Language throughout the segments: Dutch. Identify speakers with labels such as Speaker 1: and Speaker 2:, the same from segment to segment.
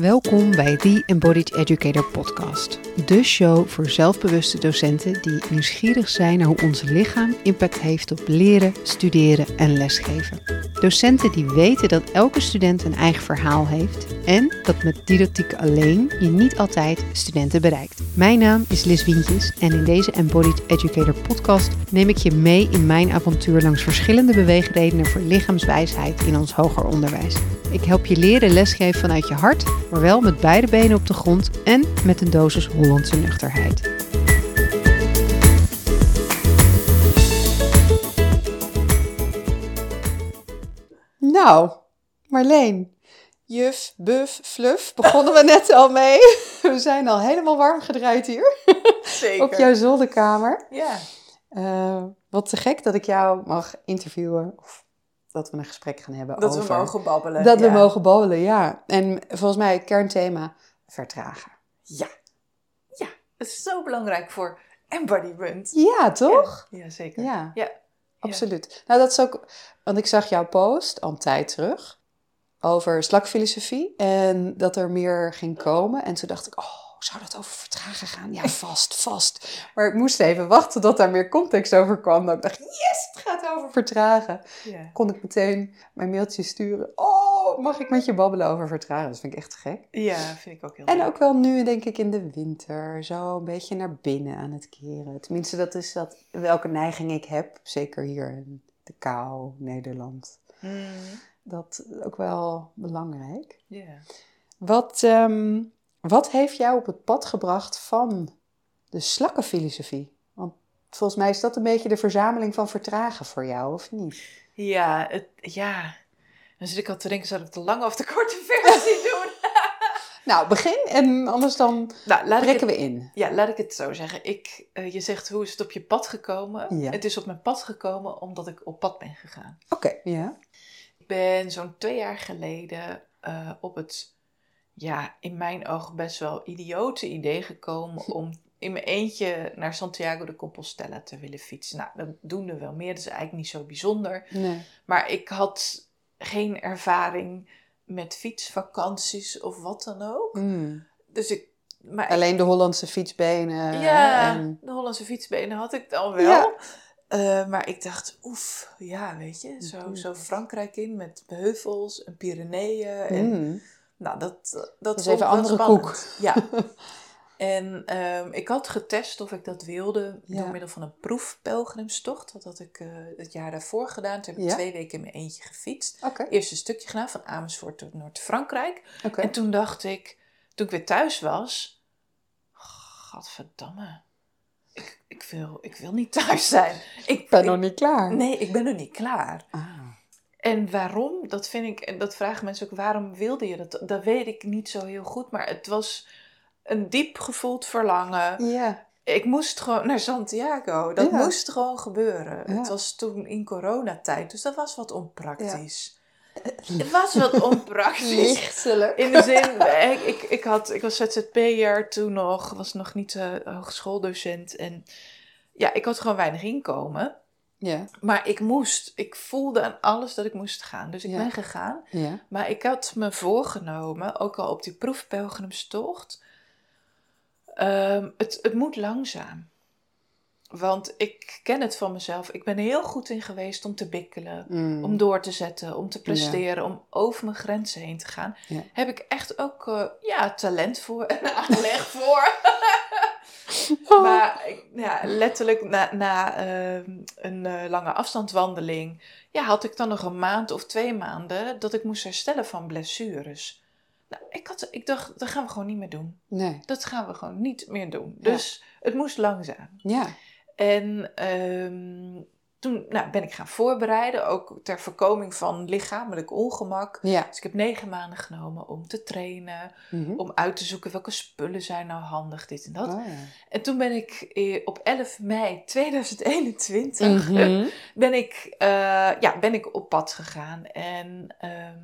Speaker 1: Welkom bij The Embodied Educator Podcast. De show voor zelfbewuste docenten die nieuwsgierig zijn naar hoe ons lichaam impact heeft op leren, studeren en lesgeven. Docenten die weten dat elke student een eigen verhaal heeft en dat met didactiek alleen je niet altijd studenten bereikt. Mijn naam is Liz Wientjes en in deze Embodied Educator podcast neem ik je mee in mijn avontuur langs verschillende beweegredenen voor lichaamswijsheid in ons hoger onderwijs. Ik help je leren lesgeven vanuit je hart, maar wel met beide benen op de grond en met een dosis Hollandse nuchterheid. Nou, Marleen, juf, buf, fluff, begonnen we net al mee. We zijn al helemaal warm gedraaid hier
Speaker 2: Zeker.
Speaker 1: op jouw zolderkamer.
Speaker 2: Ja.
Speaker 1: Eh, wat te gek dat ik jou mag interviewen of dat we een gesprek gaan hebben
Speaker 2: Dat
Speaker 1: over...
Speaker 2: we mogen babbelen.
Speaker 1: Dat we mogen babbelen, ja. En volgens mij het kernthema vertragen.
Speaker 2: Ja. Ja. Het is zo belangrijk voor embodiment.
Speaker 1: Ja, toch?
Speaker 2: Ja, zeker.
Speaker 1: Ja,
Speaker 2: Ja.
Speaker 1: Absoluut. Nou, dat is ook... Want ik zag jouw post al een tijd terug over slakfilosofie. En dat er meer ging komen. En toen dacht ik, oh, zou dat over vertragen gaan? Ja, vast, vast. Maar ik moest even wachten tot daar meer context over kwam. Dan dacht ik, yes, het gaat over vertragen.
Speaker 2: Ja.
Speaker 1: Kon ik meteen mijn mailtje sturen. Oh, mag ik met je babbelen over vertragen? Dat vind ik echt gek.
Speaker 2: Ja, vind ik ook heel
Speaker 1: En
Speaker 2: leuk.
Speaker 1: ook wel nu, denk ik, in de winter. Zo een beetje naar binnen aan het keren. Tenminste, dat is dat, welke neiging ik heb. Zeker hier in de kou, Nederland.
Speaker 2: Mm,
Speaker 1: Dat is ook wel belangrijk.
Speaker 2: Ja.
Speaker 1: Wat, ehm, wat heeft jou op het pad gebracht van de slakkenfilosofie? Want volgens mij is dat een beetje de verzameling van vertragen voor jou, of niet?
Speaker 2: Ja, het, ja. Dan zit ik al te denken, zou ik de lange of de korte versie doen?
Speaker 1: Nou, begin en anders dan
Speaker 2: nou,
Speaker 1: we in.
Speaker 2: ja, laat ik het zo zeggen. Ik, eh, je zegt, hoe is het op je pad gekomen?
Speaker 1: Ja.
Speaker 2: Het is op mijn pad gekomen omdat ik op pad ben gegaan.
Speaker 1: Oké, ja.
Speaker 2: Ik ben zo'n twee jaar geleden eh, op het, ja, in mijn ogen best wel idiote idee gekomen om in mijn eentje naar Santiago de Compostela te willen fietsen. Nou, dat doen er wel meer, dat is eigenlijk niet zo bijzonder.
Speaker 1: Nee.
Speaker 2: Maar ik had geen ervaring met fietsvakanties of wat dan ook.
Speaker 1: Mm.
Speaker 2: Dus ik, maar
Speaker 1: Alleen de Hollandse fietsbenen.
Speaker 2: ja,
Speaker 1: en-
Speaker 2: de Hollandse fietsbenen had ik dan wel.
Speaker 1: Ja.
Speaker 2: Eh, maar ik dacht, oef, ja, weet je, zo, zo. Frankrijk in met heuvels en Pyreneeën. En,
Speaker 1: Mm.
Speaker 2: Nou, dat, dat
Speaker 1: is even
Speaker 2: wel
Speaker 1: andere
Speaker 2: spannend.
Speaker 1: koek.
Speaker 2: Ja. En ehm, ik had getest of ik dat wilde
Speaker 1: Ja.
Speaker 2: door middel van een proefpelgrimstocht. Dat had ik eh, het jaar daarvoor gedaan. Toen heb ik
Speaker 1: Ja.
Speaker 2: twee weken in mijn eentje gefietst.
Speaker 1: Oké,
Speaker 2: Eerst een stukje gedaan van Amersfoort tot Noord-Frankrijk. En toen dacht ik, toen ik weer thuis was, gadverdamme, ik, ik, wil, ik wil niet thuis zijn. Ik
Speaker 1: Ik ben
Speaker 2: ik-
Speaker 1: nog niet klaar.
Speaker 2: Nee, ik ben nog niet klaar.
Speaker 1: Ah.
Speaker 2: En waarom? Dat vind ik, en dat vragen mensen ook, waarom wilde je dat? Dat weet ik niet zo heel goed, maar het was een diep gevoeld verlangen.
Speaker 1: Ja,
Speaker 2: Ik moest gewoon naar Santiago. Dat
Speaker 1: Ja.
Speaker 2: moest gewoon gebeuren.
Speaker 1: Ja.
Speaker 2: Het was toen in coronatijd, dus dat was wat onpraktisch. Het was wat onpraktisch.
Speaker 1: lichtelijk.
Speaker 2: In de zin, ik, ik, ik, had, ik was ZZP'er toen nog, was nog niet eh, hogeschooldocent. En ja, ik had gewoon weinig inkomen.
Speaker 1: Ja,
Speaker 2: Maar ik moest, ik voelde aan alles dat ik moest gaan. Dus ik
Speaker 1: Ja.
Speaker 2: ben gegaan.
Speaker 1: ja.
Speaker 2: Maar ik had me voorgenomen, ook al op die proefpelgrimstocht, ehm, het, het moet langzaam. Want ik ken het van mezelf. Ik ben er heel goed in geweest om te bikkelen,
Speaker 1: Mm.
Speaker 2: om door te zetten, om te presteren, om over mijn grenzen heen te gaan.
Speaker 1: Ja.
Speaker 2: Heb ik echt ook eh, ja, talent voor en aanleg voor.
Speaker 1: Oh.
Speaker 2: Maar ja, letterlijk na, na ehm, een eh, lange afstandwandeling ja, had ik dan nog een maand of twee maanden dat ik moest herstellen van blessures. Nou, ik, had, ik dacht, dat gaan we gewoon niet meer doen.
Speaker 1: Nee,
Speaker 2: Dat gaan we gewoon niet meer doen.
Speaker 1: Ja.
Speaker 2: Dus het moest langzaam.
Speaker 1: ja.
Speaker 2: En ehm, toen nou, ben ik gaan voorbereiden, ook ter voorkoming van lichamelijk ongemak.
Speaker 1: Ja.
Speaker 2: Dus ik heb negen maanden genomen om te trainen,
Speaker 1: Mhm.
Speaker 2: om uit te zoeken welke spullen zijn nou handig, dit en dat.
Speaker 1: Oh, ja.
Speaker 2: En toen ben ik eh, op 11 mei 2021
Speaker 1: Mhm.
Speaker 2: ben, ik, eh, ja, ben ik op pad gegaan. En ehm,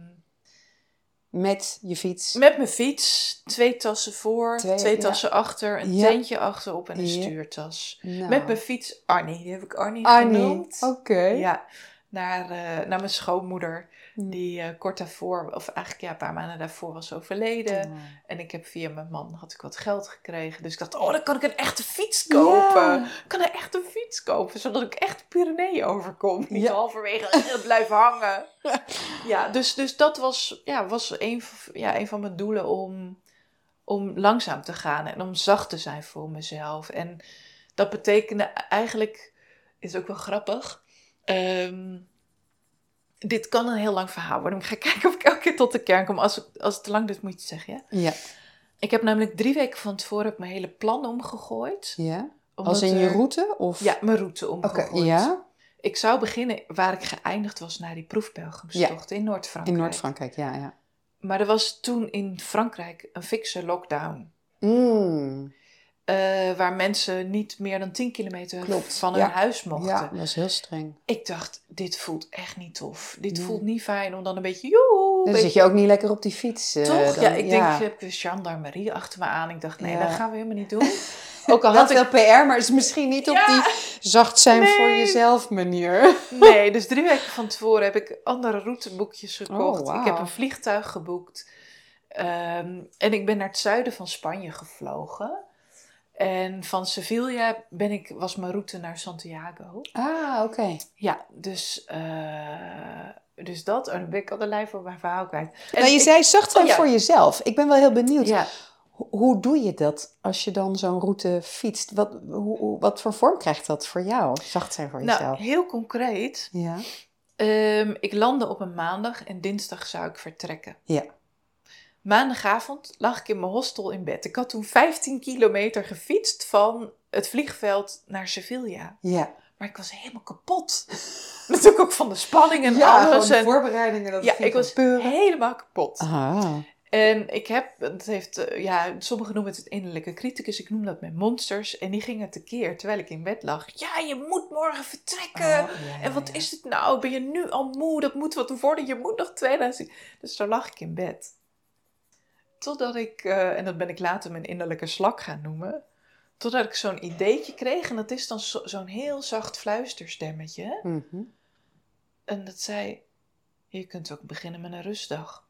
Speaker 1: Met je fiets.
Speaker 2: met mijn fiets, twee tassen voor,
Speaker 1: Twee,
Speaker 2: twee,
Speaker 1: ja.
Speaker 2: tassen achter, een
Speaker 1: Ja.
Speaker 2: tentje achterop en een stuurtas.
Speaker 1: Nou.
Speaker 2: Met mijn fiets Arnie, die heb ik Arnie, genoemd.
Speaker 1: Oké.
Speaker 2: Ja, naar, eh, naar mijn schoonmoeder.
Speaker 1: Hm.
Speaker 2: Die eh, kort daarvoor, of eigenlijk ja, een paar maanden daarvoor was overleden. En ik heb via mijn man had ik wat geld gekregen. Dus ik dacht, oh, dan kan ik een echte fiets kopen.
Speaker 1: Ja.
Speaker 2: Ik kan een echte fiets kopen, zodat ik echt de Pyreneeën overkom. Niet
Speaker 1: Ja.
Speaker 2: halverwege blijf hangen. ja, dus, dus dat was, ja, was een, ja, een van mijn doelen om, om langzaam te gaan. En om zacht te zijn voor mezelf. En dat betekende eigenlijk, is ook wel grappig... ehm, dit kan een heel lang verhaal worden. Ik ga kijken of ik elke keer tot de kern kom. Als, het- als het te lang duurt, moet je het zeggen, ja?
Speaker 1: Ja.
Speaker 2: Ik heb namelijk drie weken van tevoren mijn hele plan omgegooid.
Speaker 1: ja. Als in je
Speaker 2: er-
Speaker 1: route? Of?
Speaker 2: Ja, mijn route omgegooid.
Speaker 1: ja.
Speaker 2: Ik zou beginnen waar ik geëindigd was na die proefpelgrimstocht in Noord-Frankrijk.
Speaker 1: In Noord-Frankrijk, ja, ja.
Speaker 2: Maar er was toen in Frankrijk een fikse lockdown.
Speaker 1: Mm.
Speaker 2: Eh, waar mensen niet meer dan 10 kilometer
Speaker 1: Klopt,
Speaker 2: van hun
Speaker 1: ja.
Speaker 2: huis mochten.
Speaker 1: Ja, dat was heel streng.
Speaker 2: Ik dacht, dit voelt echt niet tof. Dit
Speaker 1: Nee.
Speaker 2: voelt niet fijn om dan een beetje... Joehoe,
Speaker 1: Dan
Speaker 2: beetje-
Speaker 1: zit je ook niet lekker op die fiets. eh,
Speaker 2: Toch?
Speaker 1: dan-
Speaker 2: ja, ik denk, ik heb de gendarmerie achter me aan. Ik dacht, nee,
Speaker 1: Ja.
Speaker 2: dat gaan we helemaal niet doen. Ook al
Speaker 1: Wel
Speaker 2: had ik...
Speaker 1: veel PR, maar is misschien niet op
Speaker 2: Ja.
Speaker 1: die zacht zijn voor jezelf manier.
Speaker 2: Nee, dus drie weken van tevoren heb ik andere routeboekjes gekocht.
Speaker 1: Oh, wauw.
Speaker 2: Ik heb een vliegtuig geboekt. Ehm, en ik ben naar het zuiden van Spanje gevlogen. En van Sevilla ben ik, was mijn route naar Santiago.
Speaker 1: Ah, oké.
Speaker 2: Ja, dus, eh, dus dat. En dan ben ik al de lijn voor mijn verhaal kwijt. En
Speaker 1: Nou, je
Speaker 2: ik-
Speaker 1: zei zacht zijn
Speaker 2: Oh, ja.
Speaker 1: voor jezelf. Ik ben wel heel benieuwd.
Speaker 2: Ja,
Speaker 1: Ho- Hoe doe je dat als je dan zo'n route fietst? Wat, hoe, hoe- wat voor vorm krijgt dat voor jou? Zacht zijn voor
Speaker 2: nou,
Speaker 1: jezelf.
Speaker 2: heel concreet.
Speaker 1: Ja.
Speaker 2: Ehm, ik landde op een maandag en dinsdag zou ik vertrekken.
Speaker 1: Ja.
Speaker 2: Maandagavond lag ik in mijn hostel in bed. Ik had toen 15 kilometer gefietst van het vliegveld naar Sevilla.
Speaker 1: Ja.
Speaker 2: Maar ik was helemaal kapot. Natuurlijk ook van de spanning en alles. En,
Speaker 1: voorbereidingen. Dat
Speaker 2: ja, ik was helemaal kapot.
Speaker 1: Ah.
Speaker 2: En ik heb, het heeft, eh, ja, sommigen noemen het het innerlijke criticus. Ik noem dat mijn monsters. En die gingen tekeer terwijl ik in bed lag. Ja, je moet morgen vertrekken.
Speaker 1: Oh, ja,
Speaker 2: En wat
Speaker 1: ja.
Speaker 2: is het nou? Ben je nu al moe? Dat moet wat worden. Je moet nog 2000. Dus zo lag ik in bed. Totdat ik, eh, en dat ben ik later mijn innerlijke slak gaan noemen. Totdat ik zo'n ideetje kreeg. En dat is dan zo- zo'n heel zacht fluisterstemmetje.
Speaker 1: Mhm.
Speaker 2: En dat zei: Je kunt ook beginnen met een rustdag.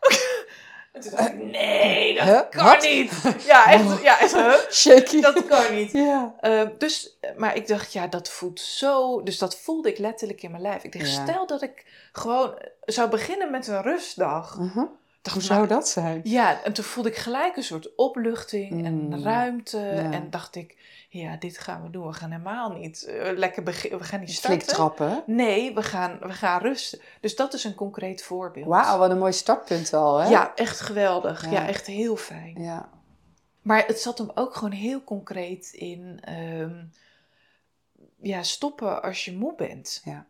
Speaker 2: en toen dacht ik: Nee, dat
Speaker 1: Huh?
Speaker 2: kan niet. Ja, echt. Ja, echt huh?
Speaker 1: Shaky.
Speaker 2: Dat kan niet.
Speaker 1: Ja.
Speaker 2: Eh, dus, maar ik dacht, ja, dat voelt zo. Dus dat voelde ik letterlijk in mijn lijf. Ik dacht,
Speaker 1: Ja.
Speaker 2: stel dat ik gewoon zou beginnen met een rustdag.
Speaker 1: Mhm.
Speaker 2: Dacht,
Speaker 1: Hoe
Speaker 2: nou,
Speaker 1: zou dat zijn?
Speaker 2: Ja, en toen voelde ik gelijk een soort opluchting en
Speaker 1: Mm.
Speaker 2: ruimte.
Speaker 1: Ja.
Speaker 2: En dacht ik, ja, dit gaan we doen. We gaan helemaal niet eh, lekker beginnen. We gaan niet
Speaker 1: Flink
Speaker 2: starten.
Speaker 1: trappen.
Speaker 2: Nee, we gaan, we gaan rusten. Dus dat is een concreet voorbeeld.
Speaker 1: Wauw, wat een mooi startpunt al, hè?
Speaker 2: Ja, echt geweldig.
Speaker 1: Ja.
Speaker 2: Ja, echt heel fijn.
Speaker 1: Ja.
Speaker 2: Maar het zat hem ook gewoon heel concreet in ehm, ja, stoppen als je moe bent.
Speaker 1: Ja.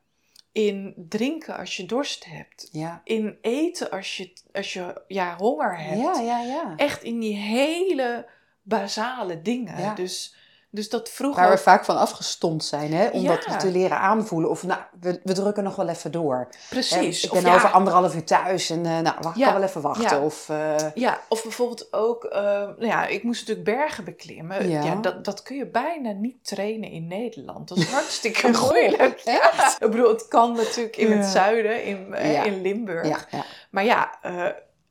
Speaker 2: In drinken als je dorst hebt.
Speaker 1: Ja.
Speaker 2: In eten als je, als je ja, honger hebt.
Speaker 1: Ja, ja, ja.
Speaker 2: Echt in die hele basale dingen.
Speaker 1: Ja.
Speaker 2: Dus, dus dat vroeger...
Speaker 1: Waar we vaak van afgestomd zijn, hè? Om
Speaker 2: Ja.
Speaker 1: dat te leren aanvoelen. Of nou, we, we drukken nog wel even door. Hè,
Speaker 2: Precies.
Speaker 1: Ik
Speaker 2: Of
Speaker 1: ben
Speaker 2: ja,
Speaker 1: over anderhalf uur thuis en eh, nou, wacht,
Speaker 2: Ja.
Speaker 1: kan wel even wachten.
Speaker 2: Ja.
Speaker 1: Of, eh,
Speaker 2: Ja, of bijvoorbeeld ook, eh, nou ja, ik moest natuurlijk bergen beklimmen.
Speaker 1: Ja.
Speaker 2: Dat, dat kun je bijna niet trainen in Nederland. Dat is hartstikke moeilijk. Ik bedoel, het kan natuurlijk in het zuiden, in, in Limburg.
Speaker 1: ja, ja.
Speaker 2: Maar ja,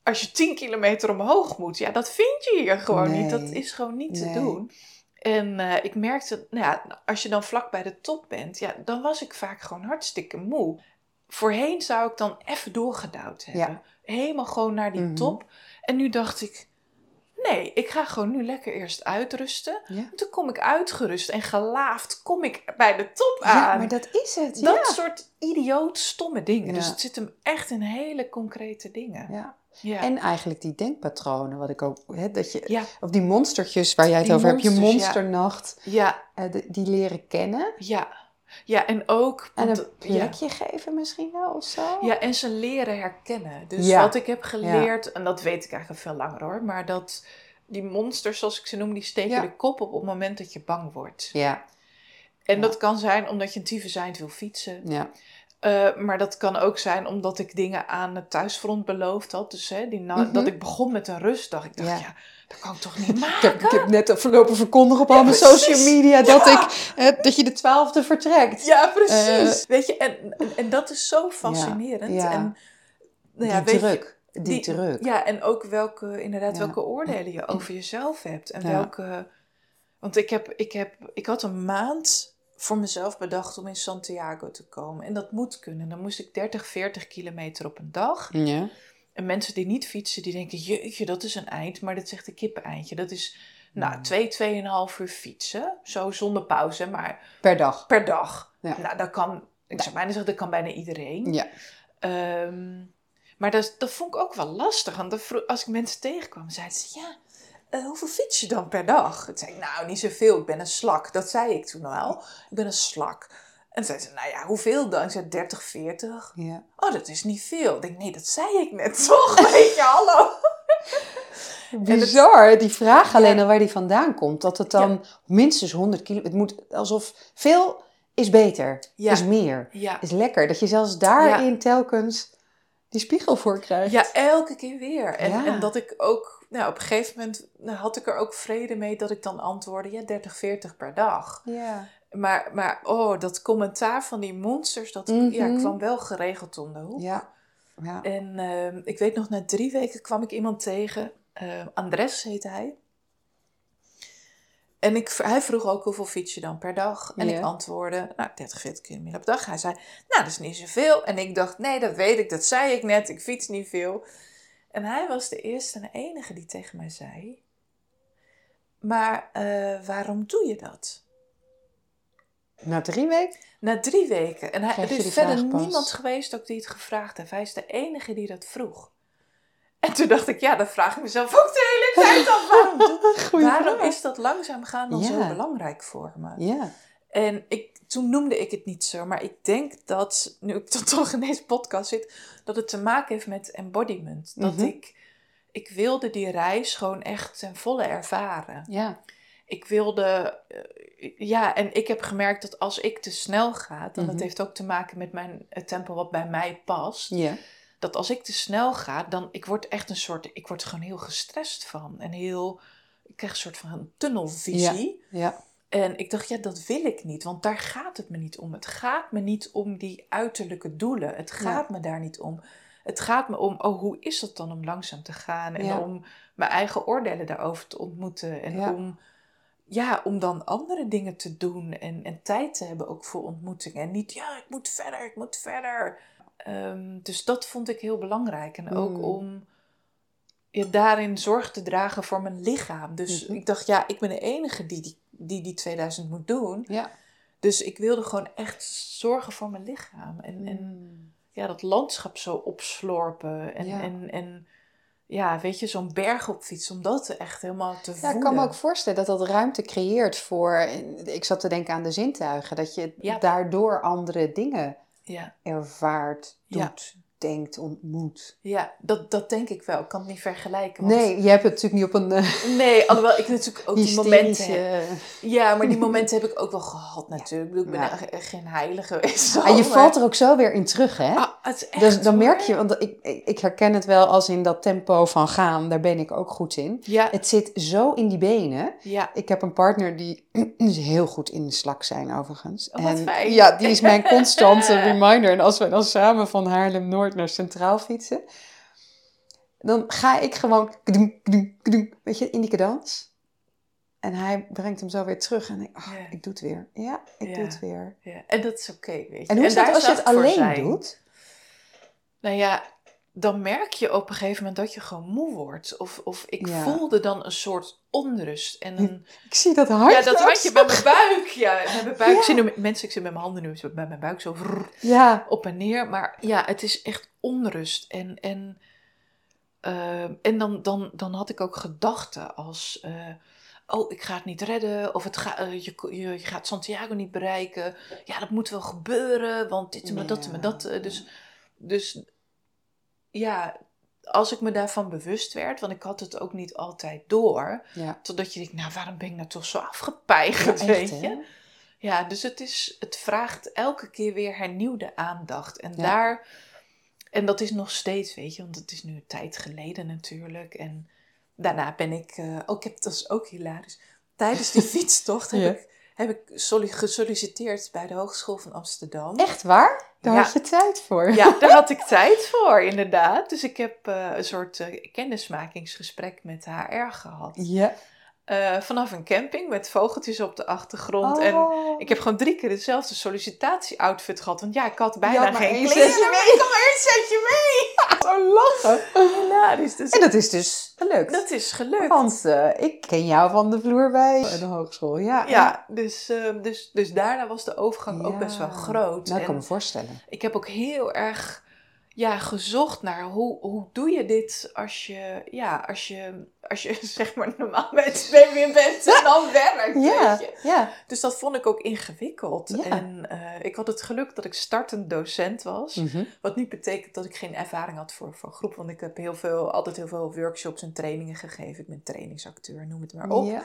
Speaker 2: als je 10 kilometer omhoog moet, ja, dat vind je hier gewoon niet. Dat is gewoon niet
Speaker 1: Nee.
Speaker 2: te doen. En eh, ik merkte, nou ja, als je dan vlak bij de top bent, ja, dan was ik vaak gewoon hartstikke moe. Voorheen zou ik dan even doorgedouwd hebben. Helemaal gewoon naar die
Speaker 1: Mhm.
Speaker 2: top. En nu dacht ik, nee, ik ga gewoon nu lekker eerst uitrusten.
Speaker 1: Ja.
Speaker 2: En toen kom ik uitgerust en gelaafd kom ik bij de top
Speaker 1: Ja,
Speaker 2: aan.
Speaker 1: maar dat is het.
Speaker 2: Dat
Speaker 1: ja.
Speaker 2: soort idioot stomme dingen.
Speaker 1: Ja.
Speaker 2: Dus het zit hem echt in hele concrete dingen.
Speaker 1: Ja.
Speaker 2: Ja.
Speaker 1: En eigenlijk die denkpatronen, wat ik ook, hè, dat je,
Speaker 2: ja,
Speaker 1: of die monstertjes waar jij het
Speaker 2: Die
Speaker 1: over hebt, je monsternacht,
Speaker 2: ja,
Speaker 1: eh, de- die leren kennen.
Speaker 2: ja. Ja, en ook...
Speaker 1: En een
Speaker 2: ja.
Speaker 1: plekje geven misschien wel of zo.
Speaker 2: Ja, en ze leren herkennen. Dus
Speaker 1: Ja.
Speaker 2: wat ik heb geleerd, en dat weet ik eigenlijk veel langer hoor, maar dat die monsters, zoals ik ze noem, die steken de kop op op het moment dat je bang wordt.
Speaker 1: Ja,
Speaker 2: En dat kan zijn omdat je een tyfuseind wil fietsen.
Speaker 1: ja.
Speaker 2: Eh, maar dat kan ook zijn omdat ik dingen aan het thuisfront beloofd had. Dus hè, die na-
Speaker 1: Mhm.
Speaker 2: dat ik begon met een rustdag. Ik dacht,
Speaker 1: Ja.
Speaker 2: ja. dat kan ik toch niet maken?
Speaker 1: Ik heb, ik heb net afgelopen verkondigd op al
Speaker 2: Ja,
Speaker 1: mijn
Speaker 2: precies.
Speaker 1: social media dat,
Speaker 2: Ja.
Speaker 1: ik, eh, dat je de twaalfde vertrekt.
Speaker 2: Ja, precies. weet je, en, en, en dat is zo fascinerend. En, nou ja,
Speaker 1: die
Speaker 2: je,
Speaker 1: druk. die, druk.
Speaker 2: Ja, en ook welke, inderdaad, welke oordelen je over jezelf hebt. En welke... Want ik, heb, ik, heb, ik had een maand voor mezelf bedacht om in Santiago te komen. En dat moet kunnen. Dan moest ik 30, 40 kilometer op een dag.
Speaker 1: Ja.
Speaker 2: En mensen die niet fietsen, die denken, jeetje, dat is een eind. Maar dat is echt een kippeneindje. Dat is, nou,
Speaker 1: Hmm.
Speaker 2: twee, tweeënhalf uur fietsen. Zo zonder pauze, maar
Speaker 1: Per dag.
Speaker 2: per dag.
Speaker 1: Ja.
Speaker 2: Nou, dat kan, ik zou bijna zeggen, dat kan bijna iedereen.
Speaker 1: Ja.
Speaker 2: Ehm, maar dat, dat vond ik ook wel lastig. Want als ik mensen tegenkwam, zeiden ze: Ja, eh, hoeveel fiets je dan per dag? Toen zei ik: Nou, niet zoveel. Ik ben een slak. Dat zei ik toen wel. Ik ben een slak. En toen zei ze: Nou ja, hoeveel dan? Ik zei: 30, 40.
Speaker 1: Ja.
Speaker 2: Oh, dat is niet veel. Ik denk: Nee, dat zei ik net toch? Weet je, hallo.
Speaker 1: Bizar, die vraag alleen
Speaker 2: Ja.
Speaker 1: al waar die vandaan komt. Dat het dan minstens 100 kilo... Het moet alsof veel is beter,
Speaker 2: Ja.
Speaker 1: is meer, is lekker. Dat je zelfs daarin telkens die spiegel voor krijgt.
Speaker 2: Ja, elke keer weer. En, en dat ik ook, nou, op een gegeven moment nou, had ik er ook vrede mee dat ik dan antwoordde: Ja, 30, 40 per dag.
Speaker 1: Ja.
Speaker 2: Maar, maar oh, dat commentaar van die monsters, dat
Speaker 1: Mhm.
Speaker 2: ja, kwam wel geregeld om de hoek.
Speaker 1: Ja. ja.
Speaker 2: En ehm, ik weet nog, na drie weken kwam ik iemand tegen. eh, Andres heette hij. En ik, hij vroeg ook hoeveel fiets je dan per dag? En ik antwoordde, nou, 30, 40 kilometer per dag. Hij zei, nou, dat is niet zoveel. En ik dacht, nee, dat weet ik, dat zei ik net, ik fiets niet veel. En hij was de eerste en enige die tegen mij zei, maar eh, waarom doe je dat?
Speaker 1: Na drie weken?
Speaker 2: Na drie weken. En hij, er is verder niemand geweest ook die het gevraagd heeft. Hij is de enige die dat vroeg. En toen dacht ik, ja, dan vraag ik mezelf ook de hele tijd af. Waarom, waarom is dat langzaam gaan dan zo belangrijk voor me?
Speaker 1: Ja.
Speaker 2: En ik, toen noemde ik het niet zo, maar ik denk dat, nu ik toch in deze podcast zit, dat het te maken heeft met embodiment. Dat
Speaker 1: Mhm.
Speaker 2: ik, ik wilde die reis gewoon echt ten volle ervaren.
Speaker 1: Ja.
Speaker 2: Ik wilde, eh, ja, en ik heb gemerkt dat als ik te snel ga, dan
Speaker 1: Mhm.
Speaker 2: dat heeft ook te maken met mijn, het tempo wat bij mij past.
Speaker 1: Ja.
Speaker 2: Dat als ik te snel ga, dan ik word echt een soort, ik word gewoon heel gestrest van. En heel, ik krijg een soort van tunnelvisie.
Speaker 1: Ja.
Speaker 2: En ik dacht, ja, dat wil ik niet, want daar gaat het me niet om. Het gaat me niet om die uiterlijke doelen. Het gaat me daar niet om. Het gaat me om, oh, hoe is het dan om langzaam te gaan? En
Speaker 1: Ja.
Speaker 2: om mijn eigen oordelen daarover te ontmoeten. En
Speaker 1: Ja.
Speaker 2: om, ja, om dan andere dingen te doen en, en tijd te hebben ook voor ontmoetingen. En niet, ja, ik moet verder, ik moet verder. Ehm, dus dat vond ik heel belangrijk. En ook
Speaker 1: Mm.
Speaker 2: om ja, daarin zorg te dragen voor mijn lichaam. Dus
Speaker 1: Mhm.
Speaker 2: ik dacht, ja, ik ben de enige die die, die die 2000 moet doen.
Speaker 1: Ja.
Speaker 2: Dus ik wilde gewoon echt zorgen voor mijn lichaam. En, en
Speaker 1: Mm.
Speaker 2: ja, dat landschap zo opslorpen. En
Speaker 1: Ja.
Speaker 2: en, en, ja weet je, zo'n berg op fietsen, om dat echt helemaal te
Speaker 1: Ja,
Speaker 2: voelen.
Speaker 1: ik kan me ook voorstellen dat dat ruimte creëert voor... Ik zat te denken aan de zintuigen. Dat je
Speaker 2: Ja.
Speaker 1: daardoor andere dingen
Speaker 2: Ja,
Speaker 1: ervaart, doet, denkt, ontmoet.
Speaker 2: ja dat, dat denk ik wel. Ik kan het niet vergelijken. want-
Speaker 1: Nee, je hebt het natuurlijk niet op een eh,
Speaker 2: Nee, alhoewel ik natuurlijk ook die momenten heb. Ja, maar die momenten heb ik ook wel gehad natuurlijk. Ik ben
Speaker 1: Ja.
Speaker 2: geen heilige geweest.
Speaker 1: Ah, je
Speaker 2: maar-
Speaker 1: valt er ook zo weer in terug, hè?
Speaker 2: Ah, het is echt
Speaker 1: dus dan merk je, want ik, ik herken het wel als in dat tempo van gaan, daar ben ik ook goed in.
Speaker 2: Ja,
Speaker 1: Het zit zo in die benen.
Speaker 2: ja.
Speaker 1: Ik heb een partner die is heel goed in de slak zijn, overigens.
Speaker 2: Oh, wat fijn.
Speaker 1: Ja, die is mijn constante reminder. En als wij dan samen van Haarlem-Noord naar Centraal fietsen, dan ga ik gewoon, weet je, in die cadans. En hij brengt hem zo weer terug. En ik, oh,
Speaker 2: Ja.
Speaker 1: ik doe het weer. Ja, ik
Speaker 2: Ja.
Speaker 1: doe het weer.
Speaker 2: ja. En dat is oké, weet je.
Speaker 1: En hoe is dat als je het alleen
Speaker 2: zijn.
Speaker 1: doet?
Speaker 2: Nou ja, dan merk je op een gegeven moment dat je gewoon moe wordt. Of, of ik
Speaker 1: Ja.
Speaker 2: voelde dan een soort onrust. En een,
Speaker 1: Ik zie dat hart.
Speaker 2: ja, dat handje bij mijn buik. Ja, bij mijn buik.
Speaker 1: Ja.
Speaker 2: Ik zie nu, mensen, ik zit met mijn handen nu zo bij mijn buik zo vrrr,
Speaker 1: Ja,
Speaker 2: op en neer. Maar ja, het is echt onrust. En, en, eh, en dan, dan, dan had ik ook gedachten als... eh, oh, ik ga het niet redden. Of het ga, eh, je, je, je gaat Santiago niet bereiken. Ja, dat moet wel gebeuren. Want dit en dat en dat. eh, dus, dus ja, als ik me daarvan bewust werd... Want ik had het ook niet altijd door.
Speaker 1: ja.
Speaker 2: Totdat je denkt, nou, waarom ben ik nou toch zo afgepeigerd,
Speaker 1: Ja,
Speaker 2: weet je?
Speaker 1: hè?
Speaker 2: Ja, dus het, is, het vraagt elke keer weer hernieuwde aandacht. En
Speaker 1: Ja.
Speaker 2: daar, en dat is nog steeds, weet je, want het is nu een tijd geleden natuurlijk. En daarna ben ik, uh, ook, heb, dat is ook hilarisch, tijdens die fietstocht heb, ik, heb ik gesolliciteerd bij de Hogeschool van Amsterdam.
Speaker 1: Echt waar? Daar had je tijd voor.
Speaker 2: Ja, daar had ik tijd voor, inderdaad. Dus ik heb uh, een soort uh, kennismakingsgesprek met HR gehad.
Speaker 1: Ja.
Speaker 2: Uh, vanaf een camping met vogeltjes op de achtergrond. En
Speaker 1: Oh.
Speaker 2: ik heb gewoon drie keer dezelfde sollicitatie-outfit gehad. Want ja, ik had bijna
Speaker 1: maar
Speaker 2: geen kleren.
Speaker 1: mee.
Speaker 2: Ik kom maar één setje mee.
Speaker 1: Zo lachen.
Speaker 2: Hilarisch. Dus
Speaker 1: En dat is dus gelukt.
Speaker 2: dat is gelukt.
Speaker 1: Want eh, ik ken jou van de vloer bij de hogeschool. Ja,
Speaker 2: Ja, dus, eh, dus, dus daarna was de overgang ook best wel groot.
Speaker 1: Nou, ik kan me voorstellen.
Speaker 2: ik heb ook heel erg ja, gezocht naar hoe, hoe doe je dit als je, ja, als je, als je zeg maar normaal met weer bent en dan werkt.
Speaker 1: Ja,
Speaker 2: Weet je.
Speaker 1: ja.
Speaker 2: Dus dat vond ik ook ingewikkeld.
Speaker 1: Ja.
Speaker 2: En eh, ik had het geluk dat ik startend docent was.
Speaker 1: Mhm.
Speaker 2: Wat niet betekent dat ik geen ervaring had voor, voor groep. Want ik heb heel veel, altijd heel veel workshops en trainingen gegeven. Ik ben trainingsacteur, noem het maar op.
Speaker 1: Ja.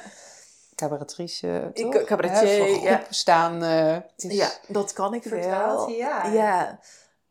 Speaker 1: Cabaretrice,
Speaker 2: Ik-
Speaker 1: toch?
Speaker 2: cabaretier,
Speaker 1: Hè, voor
Speaker 2: ja.
Speaker 1: staan. eh, is-
Speaker 2: Ja, dat kan ik wel.
Speaker 1: hij, ja.
Speaker 2: Ja.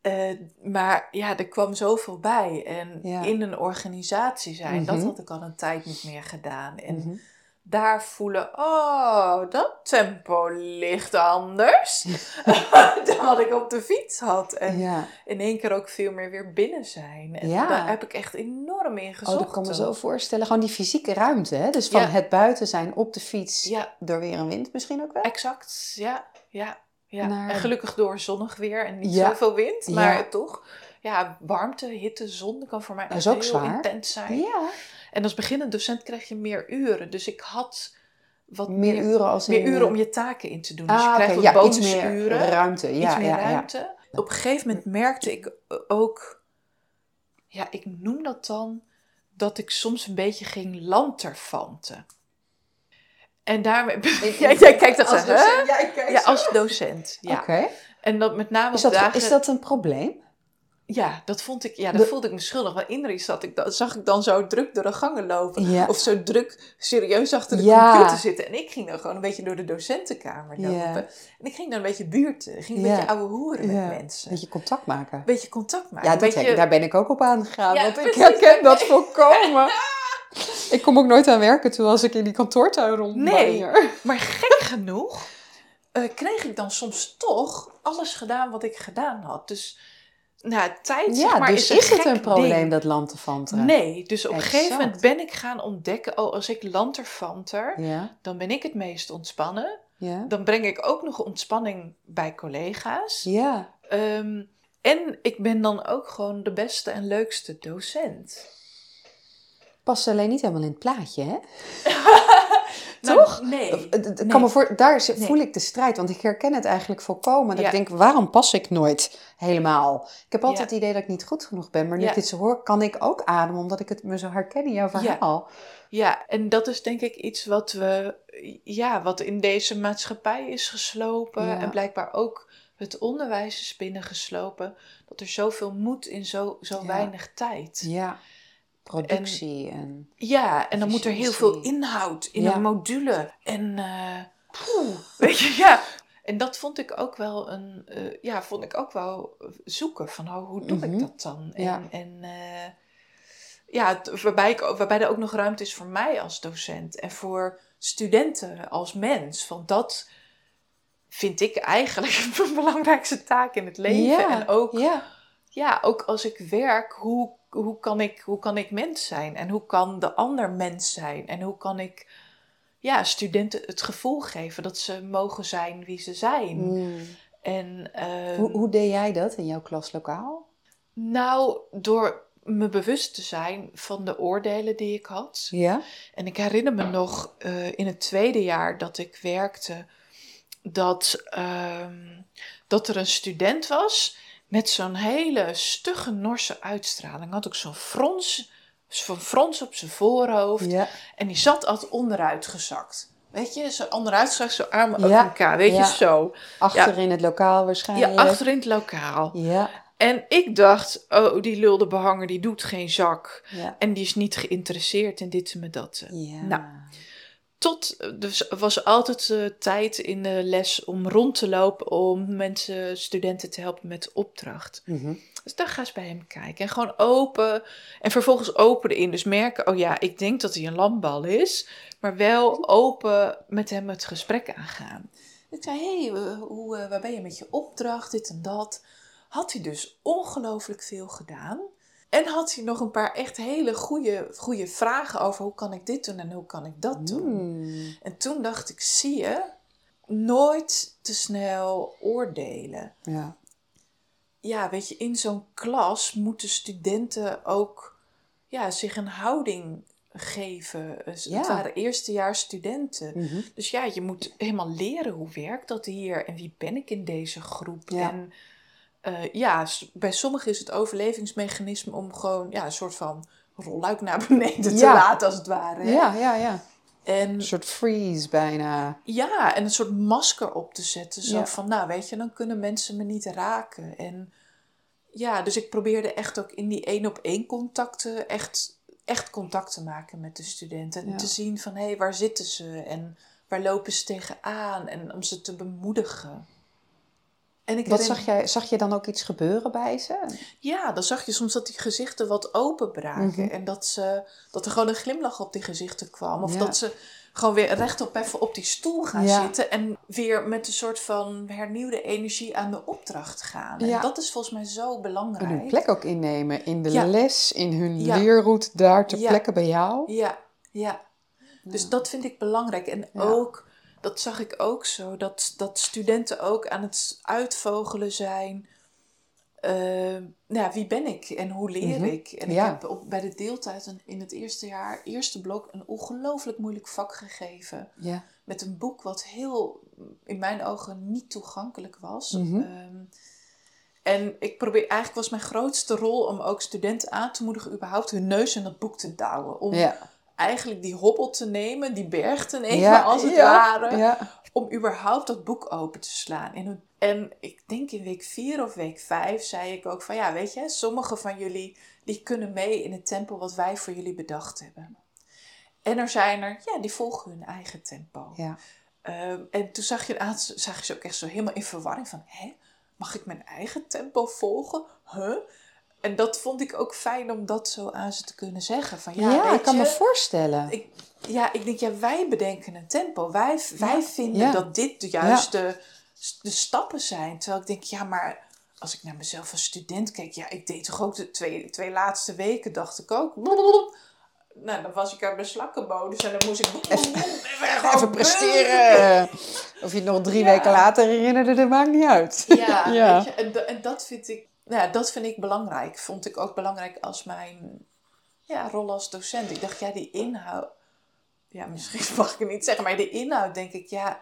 Speaker 2: Eh, maar ja, er kwam zoveel bij. En
Speaker 1: Ja.
Speaker 2: in een organisatie zijn, dat
Speaker 1: Mhm.
Speaker 2: had ik al een tijd niet meer gedaan. En
Speaker 1: Mhm.
Speaker 2: daar voelen, oh, dat tempo ligt anders dan wat ik op de fiets had. En
Speaker 1: Ja.
Speaker 2: in één keer ook veel meer weer binnen zijn. En
Speaker 1: Ja.
Speaker 2: daar heb ik echt enorm in gezocht.
Speaker 1: Oh, dat kan me zo voorstellen. Gewoon die fysieke ruimte, hè? Dus van het buiten zijn op de fiets, door weer een wind misschien ook wel.
Speaker 2: exact. Ja, ja, ja.
Speaker 1: Naar-
Speaker 2: En gelukkig door zonnig weer en niet
Speaker 1: Ja.
Speaker 2: zoveel wind. Maar
Speaker 1: Ja.
Speaker 2: toch, ja, warmte, hitte, zon kan voor mij
Speaker 1: Dat is ook
Speaker 2: heel
Speaker 1: zwaar.
Speaker 2: intens zijn.
Speaker 1: Ja.
Speaker 2: En als beginnend docent krijg je meer uren. Dus ik had wat
Speaker 1: Meer uren als
Speaker 2: meer
Speaker 1: in,
Speaker 2: uren om je taken in te doen. Dus
Speaker 1: Ah,
Speaker 2: je
Speaker 1: oké.
Speaker 2: krijgt wat
Speaker 1: ja, iets meer ruimte. Ja,
Speaker 2: iets meer
Speaker 1: ja, ja.
Speaker 2: ruimte. Op een gegeven moment merkte ik ook, ja, ik noem dat dan, dat ik soms een beetje ging lanterfanten. En daarmee, jij kijkt dat
Speaker 1: Als docent,
Speaker 2: hè?
Speaker 1: ja,
Speaker 2: als docent, ja.
Speaker 1: Oké.
Speaker 2: En dat met name
Speaker 1: Is, dat,
Speaker 2: dagen...
Speaker 1: is dat een probleem?
Speaker 2: Ja, dat vond ik, ja, dat
Speaker 1: De-
Speaker 2: voelde ik me schuldig. Want Indri zat ik, dan- zag ik dan zo druk door de gangen lopen.
Speaker 1: Ja.
Speaker 2: Of zo druk serieus achter de
Speaker 1: Ja.
Speaker 2: computer zitten. En ik ging dan gewoon een beetje door de docentenkamer
Speaker 1: Ja.
Speaker 2: lopen. En ik ging dan een beetje buurten. Ging een beetje ouwe hoeren met mensen.
Speaker 1: Dat je contact maken.
Speaker 2: Een beetje contact maken.
Speaker 1: Ja,
Speaker 2: een
Speaker 1: dat
Speaker 2: beetje...
Speaker 1: daar ben ik ook op aangegaan. Want ik herken dat volkomen. Ik kom ook nooit aan werken toe als ik in die kantoortuin rondbanjer.
Speaker 2: Maar gek genoeg eh, kreeg ik dan soms toch alles gedaan wat ik gedaan had. Dus nou, tijd
Speaker 1: Ja,
Speaker 2: zeg maar,
Speaker 1: dus
Speaker 2: is,
Speaker 1: het een probleem
Speaker 2: ding.
Speaker 1: dat lanterfanteren?
Speaker 2: Nee, dus op een gegeven moment ben ik gaan ontdekken... oh, als ik lanterfanter,
Speaker 1: Ja,
Speaker 2: dan ben ik het meest ontspannen.
Speaker 1: ja.
Speaker 2: Dan breng ik ook nog ontspanning bij collega's.
Speaker 1: Ja,
Speaker 2: Ehm, en ik ben dan ook gewoon de beste en leukste docent.
Speaker 1: Past alleen niet helemaal in het plaatje, hè?
Speaker 2: Nou,
Speaker 1: Toch?
Speaker 2: nee. Nee.
Speaker 1: kan me voor, daar
Speaker 2: Nee.
Speaker 1: voel ik de strijd, want ik herken het eigenlijk volkomen. Dat
Speaker 2: Ja.
Speaker 1: ik denk, waarom pas ik nooit helemaal? Ik heb altijd
Speaker 2: Ja.
Speaker 1: het idee dat ik niet goed genoeg ben, maar nu
Speaker 2: Ja.
Speaker 1: ik dit zo hoor, kan ik ook ademen, omdat ik het me zo herken in jouw verhaal.
Speaker 2: Ja, en dat is denk ik iets wat we, ja, wat in deze maatschappij is geslopen. En blijkbaar ook het onderwijs is binnengeslopen. Dat er zoveel moet in zo, zo weinig tijd.
Speaker 1: Ja, productie en...
Speaker 2: Ja, en dan moet er heel veel inhoud in
Speaker 1: Ja.
Speaker 2: een module. En eh, poeh, weet je, ja. En dat vond ik ook wel een, eh, ja, vond ik ook wel zoeken van oh, hoe doe
Speaker 1: Mhm.
Speaker 2: ik dat dan? En,
Speaker 1: Ja.
Speaker 2: en eh, ja, waarbij, ik, waarbij er ook nog ruimte is voor mij als docent en voor studenten als mens. Want dat vind ik eigenlijk mijn belangrijkste taak in het leven.
Speaker 1: Ja,
Speaker 2: En ook
Speaker 1: ja.
Speaker 2: ja, ook als ik werk, hoe, hoe, kan ik, hoe kan ik mens zijn? En hoe kan de ander mens zijn? En hoe kan ik ja, studenten het gevoel geven dat ze mogen zijn wie ze zijn?
Speaker 1: Mm.
Speaker 2: En, ehm,
Speaker 1: Hoe, hoe deed jij dat in jouw klaslokaal?
Speaker 2: Nou, door me bewust te zijn van de oordelen die ik had.
Speaker 1: Ja?
Speaker 2: En ik herinner me nog eh, in het tweede jaar dat ik werkte, dat, ehm, dat er een student was met zo'n hele stugge Norse uitstraling. Had ook zo'n frons, zo'n frons op zijn voorhoofd.
Speaker 1: Ja.
Speaker 2: En die zat altijd onderuit gezakt. Weet je, zo onderuit gezakt, zo armen over
Speaker 1: Ja,
Speaker 2: elkaar. Weet
Speaker 1: ja.
Speaker 2: je, zo.
Speaker 1: Achter in het lokaal waarschijnlijk.
Speaker 2: Ja, achter in het lokaal.
Speaker 1: Ja,
Speaker 2: En ik dacht, oh, die lulde behanger, die doet geen zak. En die is niet geïnteresseerd in dit en met dat.
Speaker 1: Ja.
Speaker 2: Nou, tot, dus was altijd uh, tijd in de les om rond te lopen om mensen, studenten te helpen met opdracht.
Speaker 1: Mhm.
Speaker 2: Dus dan ga eens bij hem kijken en gewoon open en vervolgens open erin. Dus merken, oh ja, ik denk dat hij een landbal is, maar wel open met hem het gesprek aangaan. Ik zei, hé, hey, hoe, uh, waar ben je met je opdracht, dit en dat. Had hij dus ongelooflijk veel gedaan. En had hij nog een paar echt hele goede, goede vragen over hoe kan ik dit doen en hoe kan ik dat doen.
Speaker 1: Mm.
Speaker 2: En toen dacht ik, zie je, nooit te snel oordelen.
Speaker 1: Ja.
Speaker 2: Ja, weet je, in zo'n klas moeten studenten ook ja, zich een houding geven. Dus
Speaker 1: Ja.
Speaker 2: Het waren eerstejaars studenten.
Speaker 1: Mhm.
Speaker 2: Dus ja, je moet helemaal leren hoe werkt dat hier en wie ben ik in deze groep.
Speaker 1: Ja.
Speaker 2: En eh, ja, bij sommigen is het overlevingsmechanisme om gewoon ja, een soort van rolluik naar beneden te
Speaker 1: Ja.
Speaker 2: laten, als het ware. hè.
Speaker 1: ja, ja, ja.
Speaker 2: En
Speaker 1: Een soort freeze bijna.
Speaker 2: ja, en een soort masker op te zetten. Zo
Speaker 1: Ja.
Speaker 2: van, nou weet je, dan kunnen mensen me niet raken. En ja, dus ik probeerde echt ook in die één op één contacten echt, echt contact te maken met de studenten. En
Speaker 1: Ja.
Speaker 2: te zien van, hé, hey, waar zitten ze? En waar lopen ze tegenaan? En om ze te bemoedigen. En ik
Speaker 1: Wat zag, jij, zag je dan ook iets gebeuren bij ze?
Speaker 2: Ja, dan zag je soms dat die gezichten wat openbraken.
Speaker 1: Mhm.
Speaker 2: En dat, ze, dat er gewoon een glimlach op die gezichten kwam. Of
Speaker 1: Ja.
Speaker 2: dat ze gewoon weer rechtop even op die stoel gaan
Speaker 1: Ja.
Speaker 2: zitten. En weer met een soort van hernieuwde energie aan de opdracht gaan.
Speaker 1: Ja.
Speaker 2: En dat is volgens mij zo
Speaker 1: En
Speaker 2: belangrijk.
Speaker 1: hun plek ook innemen in de les, in hun leerroute daar ter
Speaker 2: Ja.
Speaker 1: plekke bij jou.
Speaker 2: Ja, ja. Dus dat vind ik belangrijk. En ook, dat zag ik ook zo, dat, dat studenten ook aan het uitvogelen zijn. eh, nou ja, wie ben ik en hoe leer
Speaker 1: Mhm.
Speaker 2: ik? En
Speaker 1: Ja.
Speaker 2: ik heb op, bij de deeltijd een- in het eerste jaar, eerste blok, een ongelooflijk moeilijk vak gegeven.
Speaker 1: Ja.
Speaker 2: Met een boek wat heel, in mijn ogen, niet toegankelijk was.
Speaker 1: Mhm.
Speaker 2: Ehm, en ik probeer, eigenlijk was mijn grootste rol om ook studenten aan te moedigen überhaupt hun neus in dat boek te douwen. Om
Speaker 1: Ja.
Speaker 2: Eigenlijk die hobbel te nemen, die berg te nemen
Speaker 1: Ja,
Speaker 2: als het
Speaker 1: ja,
Speaker 2: ware,
Speaker 1: Ja.
Speaker 2: om überhaupt dat boek open te slaan. En, en ik denk in week 4 of week 5 zei ik ook van ja, weet je, sommige van jullie die kunnen mee in het tempo wat wij voor jullie bedacht hebben. En er zijn er, ja, die volgen hun eigen tempo.
Speaker 1: Ja.
Speaker 2: Ehm, en toen zag je, aantal- zag je ze ook echt zo helemaal in verwarring van, hè, mag ik mijn eigen tempo volgen? Huh? En dat vond ik ook fijn om dat zo aan ze te kunnen zeggen. Van, ja,
Speaker 1: ik kan
Speaker 2: je,
Speaker 1: me voorstellen.
Speaker 2: ik, ja, ik denk, ja, wij bedenken een tempo. Wij, wij vinden
Speaker 1: ja.
Speaker 2: dat dit de juiste de stappen zijn. Terwijl ik denk, ja, maar als ik naar mezelf als student keek, ja, ik deed toch ook de twee, twee laatste weken, dacht ik ook. blablabla. Nou, dan was ik uit mijn slakkenmodus en dan moest ik even,
Speaker 1: Even presteren. Of je het nog drie weken later herinnerde, dat maakt niet uit.
Speaker 2: Ja. Weet je, en, da- en dat vind ik, ja, dat vind ik belangrijk. Vond ik ook belangrijk als mijn ja, rol als docent. Ik dacht, ja, die inhoud, ja, misschien mag ik het niet zeggen, maar de inhoud denk ik, ja,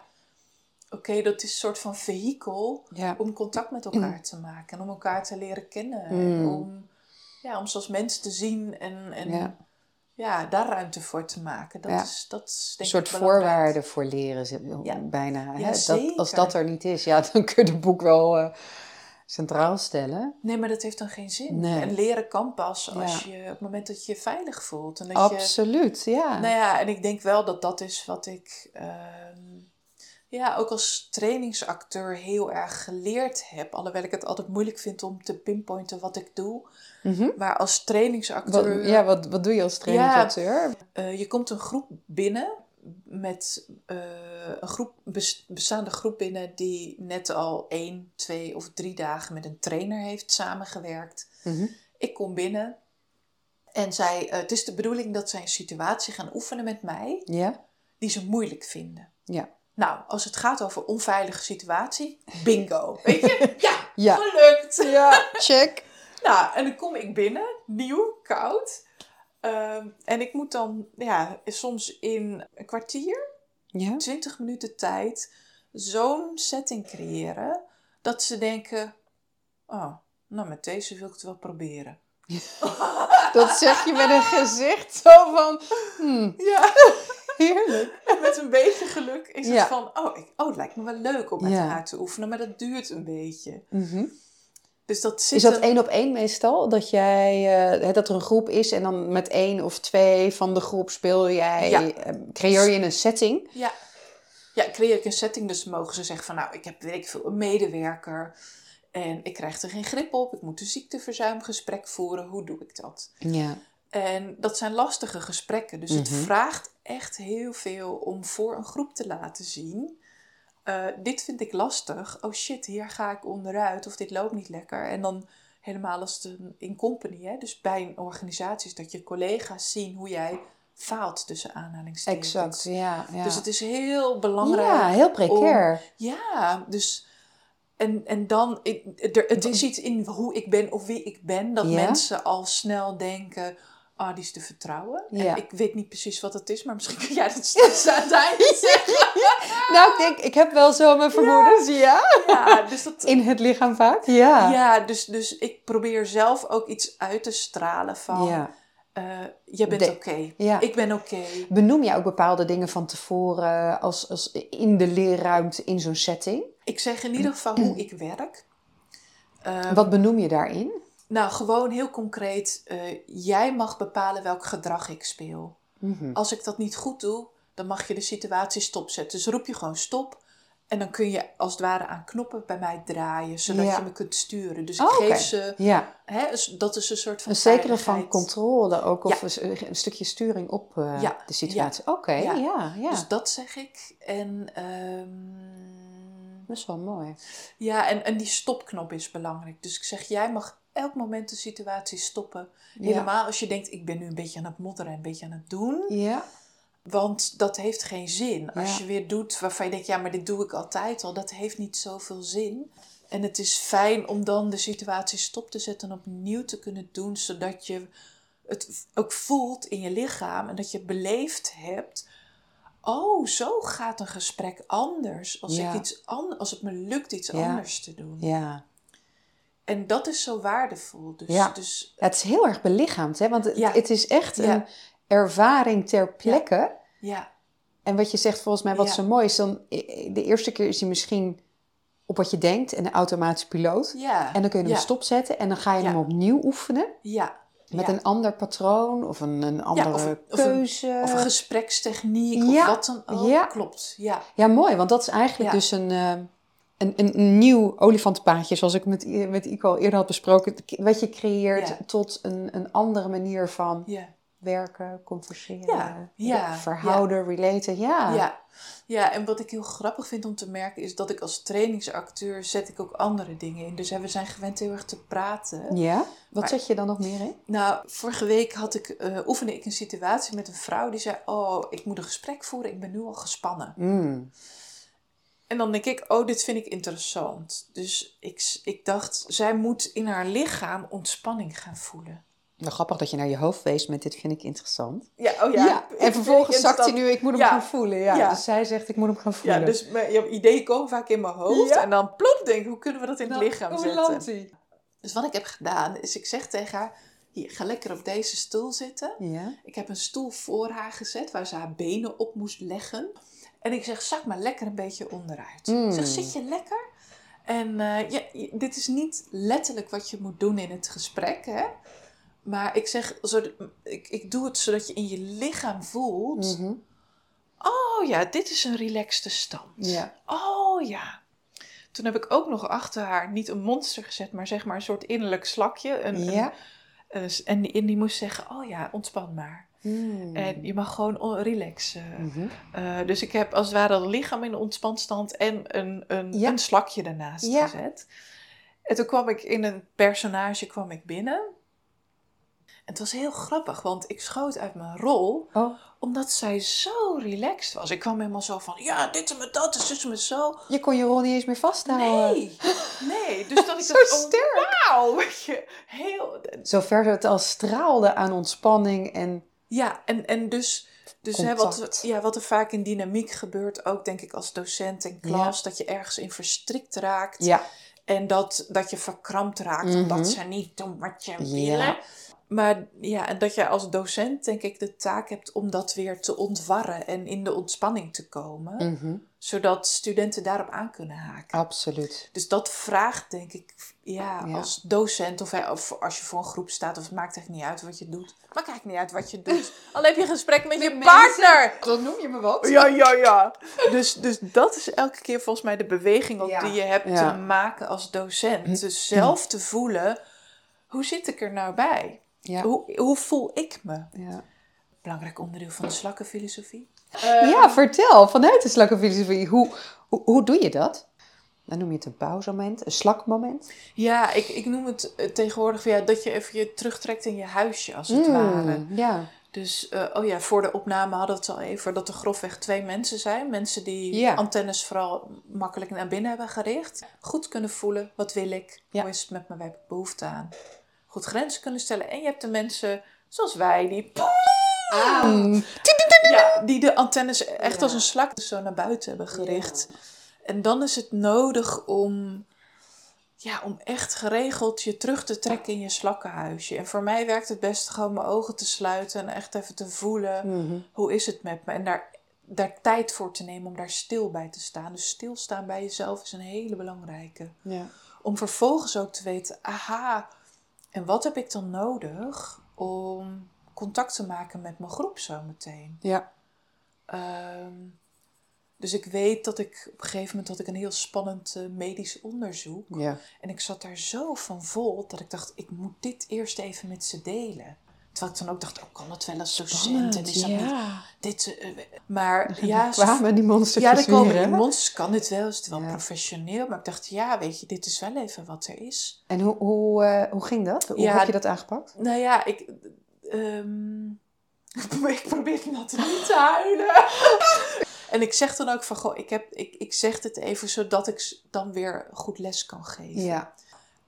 Speaker 2: oké, dat is een soort van vehikel
Speaker 1: Ja.
Speaker 2: om contact met elkaar te maken en om elkaar te leren kennen. En
Speaker 1: Mm.
Speaker 2: om, ja, om zoals mensen te zien en, en
Speaker 1: Ja.
Speaker 2: ja. daar ruimte voor te maken. Dat is, dat is
Speaker 1: Een soort
Speaker 2: ik
Speaker 1: voorwaarde voor leren, ze- bijna. Hè? dat, als dat er niet is, ja, dan kun je het boek wel eh, centraal stellen.
Speaker 2: Nee, maar dat heeft dan geen zin.
Speaker 1: Nee.
Speaker 2: En leren kan pas als
Speaker 1: Ja.
Speaker 2: je op het moment dat je je veilig voelt. En dat je,
Speaker 1: Absoluut, ja.
Speaker 2: nou ja, en ik denk wel dat dat is wat ik ehm, ja, ook als trainingsacteur heel erg geleerd heb. Alhoewel ik het altijd moeilijk vind om te pinpointen wat ik doe.
Speaker 1: Mhm.
Speaker 2: Maar als
Speaker 1: wat,
Speaker 2: trainingsacteur,
Speaker 1: ja, wat, wat doe je als trainingsacteur?
Speaker 2: eh, je komt een groep binnen met eh, een groep, bes- bestaande groep binnen die net al één, twee of drie dagen met een trainer heeft samengewerkt.
Speaker 1: Mhm.
Speaker 2: Ik kom binnen en zij, eh, het is de bedoeling dat zij een situatie gaan oefenen met mij
Speaker 1: Ja?
Speaker 2: die ze moeilijk vinden.
Speaker 1: Ja.
Speaker 2: Nou, als het gaat over onveilige situatie, bingo. Weet je? Ja,
Speaker 1: Ja.
Speaker 2: gelukt.
Speaker 1: Ja, check.
Speaker 2: Nou, en dan kom ik binnen, nieuw, koud. Ehm, en ik moet dan, ja, soms in een kwartier,
Speaker 1: Ja?
Speaker 2: 20 minuten tijd, zo'n setting creëren dat ze denken: Oh, nou, met deze wil ik het wel proberen.
Speaker 1: Dat zeg je met een gezicht zo van, hmm,
Speaker 2: Ja,
Speaker 1: heerlijk.
Speaker 2: en met een beetje geluk is het van: oh, ik, oh, het lijkt me wel leuk om met haar te oefenen, maar dat duurt een beetje.
Speaker 1: Mhm.
Speaker 2: Dus dat zit
Speaker 1: Is dat één op één meestal? Dat, jij, eh, dat er een groep is en dan met één of twee van de groep speel jij,
Speaker 2: Ja.
Speaker 1: eh, creëer je een setting?
Speaker 2: Ja. Ja, creëer ik een setting, dus mogen ze zeggen van nou, ik heb weet ik veel, een medewerker en ik krijg er geen grip op, ik moet een ziekteverzuimgesprek voeren, hoe doe ik dat?
Speaker 1: Ja.
Speaker 2: En dat zijn lastige gesprekken, dus het
Speaker 1: Mhm.
Speaker 2: vraagt echt heel veel om voor een groep te laten zien. Eh, dit vind ik lastig, oh shit, hier ga ik onderuit of dit loopt niet lekker. En dan helemaal als het in company, hè, dus bij een organisatie, is dat je collega's zien hoe jij faalt tussen aanhalingstekens.
Speaker 1: Exact, ja. ja.
Speaker 2: Dus het is heel belangrijk.
Speaker 1: ja, heel precair.
Speaker 2: Ja, dus. En, en dan, ik- er, het is iets in hoe ik ben of wie ik ben, dat
Speaker 1: Ja.
Speaker 2: mensen al snel denken: ah, die is te vertrouwen.
Speaker 1: Ja.
Speaker 2: En ik weet niet precies wat het is, maar misschien kun jij dat straks uiteindelijk zeggen.
Speaker 1: Nou, ik denk, ik heb wel zo mijn vermoedens, ja.
Speaker 2: Ja, dus dat.
Speaker 1: In het lichaam vaak, ja.
Speaker 2: Ja, dus, dus ik probeer zelf ook iets uit te stralen van:
Speaker 1: Ja.
Speaker 2: je bent oké,
Speaker 1: Ja.
Speaker 2: ik ben oké.
Speaker 1: Benoem jij ook bepaalde dingen van tevoren als, als in de leerruimte in zo'n setting?
Speaker 2: Ik zeg in ieder geval hoe ik werk.
Speaker 1: Wat benoem je daarin?
Speaker 2: Nou, gewoon heel concreet. eh, jij mag bepalen welk gedrag ik speel.
Speaker 1: Mhm.
Speaker 2: Als ik dat niet goed doe, dan mag je de situatie stopzetten. Dus roep je gewoon stop. En dan kun je als het ware aan knoppen bij mij draaien, zodat
Speaker 1: Ja.
Speaker 2: je me kunt sturen. Dus ik
Speaker 1: Oh,
Speaker 2: geef ze,
Speaker 1: Ja,
Speaker 2: hè, dat is een soort van
Speaker 1: een zekere van controle ook, of
Speaker 2: Ja.
Speaker 1: een, stukje sturing op eh, de situatie. Oké,
Speaker 2: Ja.
Speaker 1: ja, ja.
Speaker 2: Dus dat zeg ik. En, ehm,
Speaker 1: dat is wel mooi.
Speaker 2: ja, en, en die stopknop is belangrijk. Dus ik zeg, jij mag elk moment de situatie stoppen. Helemaal als je denkt, ik ben nu een beetje aan het modderen en een beetje aan het doen.
Speaker 1: Ja,
Speaker 2: Want dat heeft geen zin. Als
Speaker 1: Ja.
Speaker 2: je weer doet waarvan je denkt, ja, maar dit doe ik altijd al. Dat heeft niet zoveel zin. En het is fijn om dan de situatie stop te zetten en opnieuw te kunnen doen. Zodat je het ook voelt in je lichaam. En dat je beleefd hebt. Oh, zo gaat een gesprek anders. Als,
Speaker 1: Ja.
Speaker 2: ik iets an- als het me lukt iets
Speaker 1: Ja.
Speaker 2: anders te doen.
Speaker 1: ja.
Speaker 2: En dat is zo waardevol. Dus,
Speaker 1: Ja.
Speaker 2: dus
Speaker 1: Het is heel erg belichaamd, hè? want het,
Speaker 2: Ja.
Speaker 1: het is echt
Speaker 2: Ja.
Speaker 1: een ervaring ter plekke.
Speaker 2: ja,
Speaker 1: En wat je zegt volgens mij, wat
Speaker 2: Ja.
Speaker 1: zo mooi is, dan de eerste keer is hij misschien op wat je denkt en een automatisch piloot.
Speaker 2: ja,
Speaker 1: En dan kun je hem
Speaker 2: ja.
Speaker 1: stopzetten en dan ga je
Speaker 2: Ja.
Speaker 1: hem opnieuw oefenen
Speaker 2: ja.
Speaker 1: met
Speaker 2: ja.
Speaker 1: een ander patroon of een, een andere
Speaker 2: of een- of een-
Speaker 1: keuze.
Speaker 2: Of een gesprekstechniek
Speaker 1: ja,
Speaker 2: of wat dan ook.
Speaker 1: ja.
Speaker 2: Klopt, ja.
Speaker 1: Ja, mooi, want dat is eigenlijk
Speaker 2: Ja.
Speaker 1: dus een, eh, een, een, een nieuw olifantenpaadje, zoals ik met, met Ico al eerder had besproken, wat je creëert
Speaker 2: Ja.
Speaker 1: tot een, een andere manier van
Speaker 2: Ja,
Speaker 1: werken, converseren,
Speaker 2: Ja, ja,
Speaker 1: verhouden, relaten. Ja.
Speaker 2: ja. ja, en wat ik heel grappig vind om te merken is dat ik als trainingsacteur zet ik ook andere dingen in. Dus hè, we zijn gewend heel erg te praten.
Speaker 1: Ja? Wat
Speaker 2: Maar-
Speaker 1: zet je dan nog meer in?
Speaker 2: Nou, vorige week had ik, eh, oefende ik een situatie met een vrouw die zei... Oh, ik moet een gesprek voeren, ik ben nu al gespannen.
Speaker 1: Mm.
Speaker 2: En dan denk ik, oh, dit vind ik interessant. Dus ik, ik dacht, zij moet in haar lichaam ontspanning gaan voelen.
Speaker 1: Wel grappig dat je naar je hoofd wees met dit vind ik interessant.
Speaker 2: Ja, oh
Speaker 1: en vervolgens zakt hij nu, ik moet hem
Speaker 2: Ja.
Speaker 1: gaan voelen. Ja.
Speaker 2: Ja.
Speaker 1: Dus zij zegt, ik moet hem gaan
Speaker 2: Ja,
Speaker 1: voelen.
Speaker 2: dus mijn, ja, ideeën komen vaak in mijn hoofd.
Speaker 1: Ja.
Speaker 2: En dan plop denk ik, hoe kunnen we dat in het
Speaker 1: Nou,
Speaker 2: lichaam
Speaker 1: hoe
Speaker 2: zetten?
Speaker 1: landt hij?
Speaker 2: Dus wat ik heb gedaan, is ik zeg tegen haar... Hier, ga lekker op deze stoel zitten.
Speaker 1: Ja.
Speaker 2: Ik heb een stoel voor haar gezet waar ze haar benen op moest leggen. En ik zeg, zak maar lekker een beetje onderuit.
Speaker 1: Mm.
Speaker 2: Ik zeg, zit je lekker? En eh, ja, dit is niet letterlijk wat je moet doen in het gesprek, hè? Maar ik zeg, zo, ik, ik doe het zodat je in je lichaam voelt...
Speaker 1: Mhm.
Speaker 2: Oh ja, dit is een relaxte stand.
Speaker 1: Ja.
Speaker 2: Oh ja. Toen heb ik ook nog achter haar niet een monster gezet, maar zeg maar een soort innerlijk slakje. Een,
Speaker 1: Ja.
Speaker 2: een- een- en, die, en die moest zeggen, oh ja, ontspan maar.
Speaker 1: Mm.
Speaker 2: En je mag gewoon on- relaxen.
Speaker 1: Mhm.
Speaker 2: Eh, dus ik heb als het ware het lichaam in de ontspanstand en een, een,
Speaker 1: Ja.
Speaker 2: een slakje ernaast
Speaker 1: Ja.
Speaker 2: gezet. En toen kwam ik in een personage kwam ik binnen. En het was heel grappig, want ik schoot uit mijn rol
Speaker 1: Oh,
Speaker 2: omdat zij zo relaxed was. Ik kwam helemaal zo van, ja, dit en me dat, zus en me zo.
Speaker 1: je kon je rol niet eens meer vasthouden.
Speaker 2: Nee, nee. Dus dat ik
Speaker 1: Zo
Speaker 2: dacht, oh,
Speaker 1: sterk.
Speaker 2: wauw, heel...
Speaker 1: Zover het al straalde aan ontspanning en...
Speaker 2: Ja, en, en dus, dus hè, wat, ja, wat er vaak in dynamiek gebeurt, ook denk ik als docent in klas, dat je ergens in verstrikt raakt.
Speaker 1: Ja.
Speaker 2: En dat, dat je verkrampt raakt,
Speaker 1: Mhm.
Speaker 2: omdat ze niet doen wat je
Speaker 1: Ja.
Speaker 2: willen. maar ja, en dat jij als docent denk ik de taak hebt om dat weer te ontwarren en in de ontspanning te komen.
Speaker 1: Mhm.
Speaker 2: Zodat studenten daarop aan kunnen haken.
Speaker 1: Absoluut.
Speaker 2: Dus dat vraagt denk ik, ja,
Speaker 1: Ja.
Speaker 2: als docent of, of als je voor een groep staat, of het maakt echt niet uit wat je doet. Maakt eigenlijk niet uit wat je doet. Al heb je een gesprek met, je partner.
Speaker 1: Dan noem je me wat.
Speaker 2: Ja, ja, ja. Dus, dus dat is elke keer volgens mij de beweging ook
Speaker 1: Ja.
Speaker 2: die je hebt
Speaker 1: Ja.
Speaker 2: te maken als docent. Dus zelf te voelen, hoe zit ik er nou bij?
Speaker 1: Ja.
Speaker 2: Hoe, hoe voel ik me?
Speaker 1: Ja.
Speaker 2: Belangrijk onderdeel van de slakkenfilosofie.
Speaker 1: ja, vertel vanuit de slakkenfilosofie. Hoe, hoe, hoe doe je dat? Dan noem je het een pauzemoment, een slakmoment.
Speaker 2: Ja, ik, ik noem het eh, tegenwoordig ja, dat je even je terugtrekt in je huisje, als het
Speaker 1: Mm,
Speaker 2: ware.
Speaker 1: Ja.
Speaker 2: Dus, eh, oh ja, voor de opname hadden we het al even dat er grofweg twee mensen zijn. Mensen die
Speaker 1: Ja.
Speaker 2: antennes vooral makkelijk naar binnen hebben gericht. Goed kunnen voelen, wat wil ik?
Speaker 1: Ja.
Speaker 2: Hoe is het met me, waar heb ik behoefte aan? Goed grenzen kunnen stellen. En je hebt de mensen zoals wij, die, ja, die de antennes echt als een slak zo naar buiten hebben gericht. En dan is het nodig om, ja, om echt geregeld je terug te trekken in je slakkenhuisje. En voor mij werkt het best gewoon mijn ogen te sluiten en echt even te voelen
Speaker 1: Mhm.
Speaker 2: hoe is het met me? En daar, daar tijd voor te nemen om daar stil bij te staan. Dus stilstaan bij jezelf is een hele belangrijke.
Speaker 1: Ja.
Speaker 2: Om vervolgens ook te weten, aha, en wat heb ik dan nodig om contact te maken met mijn groep zo meteen?
Speaker 1: Ja.
Speaker 2: Ehm, dus ik weet dat ik op een gegeven moment had ik een heel spannend eh, medisch onderzoek.
Speaker 1: Ja.
Speaker 2: En ik zat daar zo van vol dat ik dacht, ik moet dit eerst even met ze delen. Terwijl ik dan ook dacht, oh, kan dat wel als docent? En is dat niet
Speaker 1: ja.
Speaker 2: dit? eh, maar
Speaker 1: Ja,
Speaker 2: ja,
Speaker 1: kwamen die monsters
Speaker 2: ja, er komen die monsters. Kan dit wel? Is het wel
Speaker 1: Ja.
Speaker 2: professioneel? Maar ik dacht, ja, weet je, dit is wel even wat er is.
Speaker 1: En hoe, hoe, eh, hoe ging dat? Hoe
Speaker 2: Ja,
Speaker 1: heb je dat aangepakt?
Speaker 2: Nou ja, ik... ehm, ik probeer not niet te huilen. en ik zeg dan ook van, goh, ik, heb, ik, ik zeg dit even zodat ik dan weer goed les kan geven.
Speaker 1: Ja.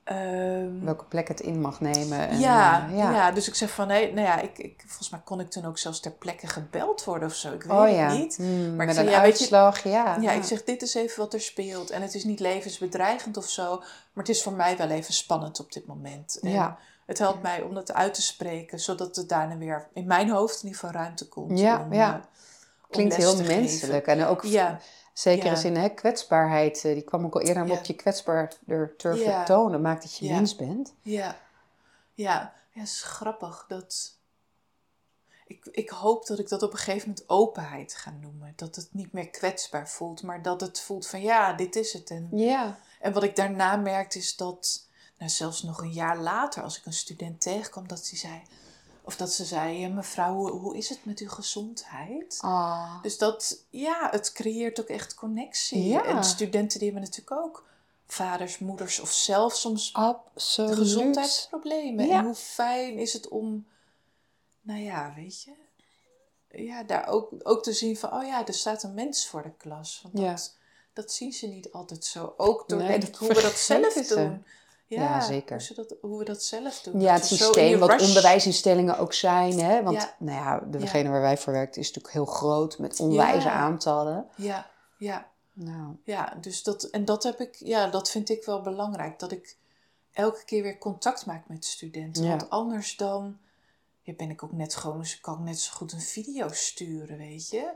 Speaker 2: Ehm,
Speaker 1: Welke plek het in mag nemen. En,
Speaker 2: ja,
Speaker 1: eh,
Speaker 2: ja. dus ik zeg van, nee, nou ja, ik, ik, volgens mij kon ik toen ook zelfs ter plekke gebeld worden of zo. Ik weet
Speaker 1: Oh
Speaker 2: het
Speaker 1: ja.
Speaker 2: niet.
Speaker 1: Mm,
Speaker 2: Maar ik ja, weet je-
Speaker 1: uitslag, ja.
Speaker 2: Ja, ik zeg, dit is even wat er speelt. En het is niet levensbedreigend of zo, maar het is voor mij wel even spannend op dit moment. En
Speaker 1: Ja.
Speaker 2: Het helpt mij om dat uit te spreken, zodat het daarna weer in mijn hoofd in ieder geval ruimte komt.
Speaker 1: Ja,
Speaker 2: om,
Speaker 1: ja. Klinkt heel
Speaker 2: geven.
Speaker 1: menselijk. En ook
Speaker 2: Ja,
Speaker 1: zeker
Speaker 2: ja.
Speaker 1: in zin, hè, kwetsbaarheid. eh, Die kwam ook al eerder aan
Speaker 2: Ja.
Speaker 1: op je kwetsbaar er durven
Speaker 2: Ja.
Speaker 1: tonen. Maakt dat je mens bent.
Speaker 2: ja, ja. Ja, is grappig dat... Ik, ik hoop dat ik dat op een gegeven moment openheid ga noemen. Dat het niet meer kwetsbaar voelt, maar dat het voelt van ja, dit is het. En
Speaker 1: Ja.
Speaker 2: En wat ik daarna merkte is dat, nou zelfs nog een jaar later, als ik een student tegenkwam, dat ze zei, of dat ze zei, "Eh, mevrouw, hoe, is het met uw gezondheid?
Speaker 1: Ah.
Speaker 2: Dus dat, ja, het creëert ook echt connectie.
Speaker 1: Ja.
Speaker 2: En studenten die hebben natuurlijk ook vaders, moeders of zelf soms
Speaker 1: Absoluut.
Speaker 2: gezondheidsproblemen.
Speaker 1: Ja.
Speaker 2: En hoe fijn is het om, nou ja, weet je, ja, daar ook, ook te zien van, oh ja, er staat een mens voor de klas. Want
Speaker 1: Ja.
Speaker 2: dat, dat zien ze niet altijd zo. Ook door
Speaker 1: Nee,
Speaker 2: hoe we dat zelf
Speaker 1: ze.
Speaker 2: doen. Ja,
Speaker 1: Ja, zeker.
Speaker 2: Hoe, dat, hoe we dat zelf doen.
Speaker 1: Ja,
Speaker 2: Dat
Speaker 1: het systeem wat
Speaker 2: rush-
Speaker 1: onderwijsinstellingen ook zijn. Hè? Want
Speaker 2: Ja.
Speaker 1: nou ja, degene waar wij voor werken is natuurlijk heel groot met onwijze aantallen.
Speaker 2: Ja, ja,
Speaker 1: Nou,
Speaker 2: ja. Dus dat, en dat heb ik, ja, dat vind ik wel belangrijk. Dat ik elke keer weer contact maak met studenten. Want anders dan ja, ben ik ook net gewoon, dus kan ik net zo goed een video sturen, weet je?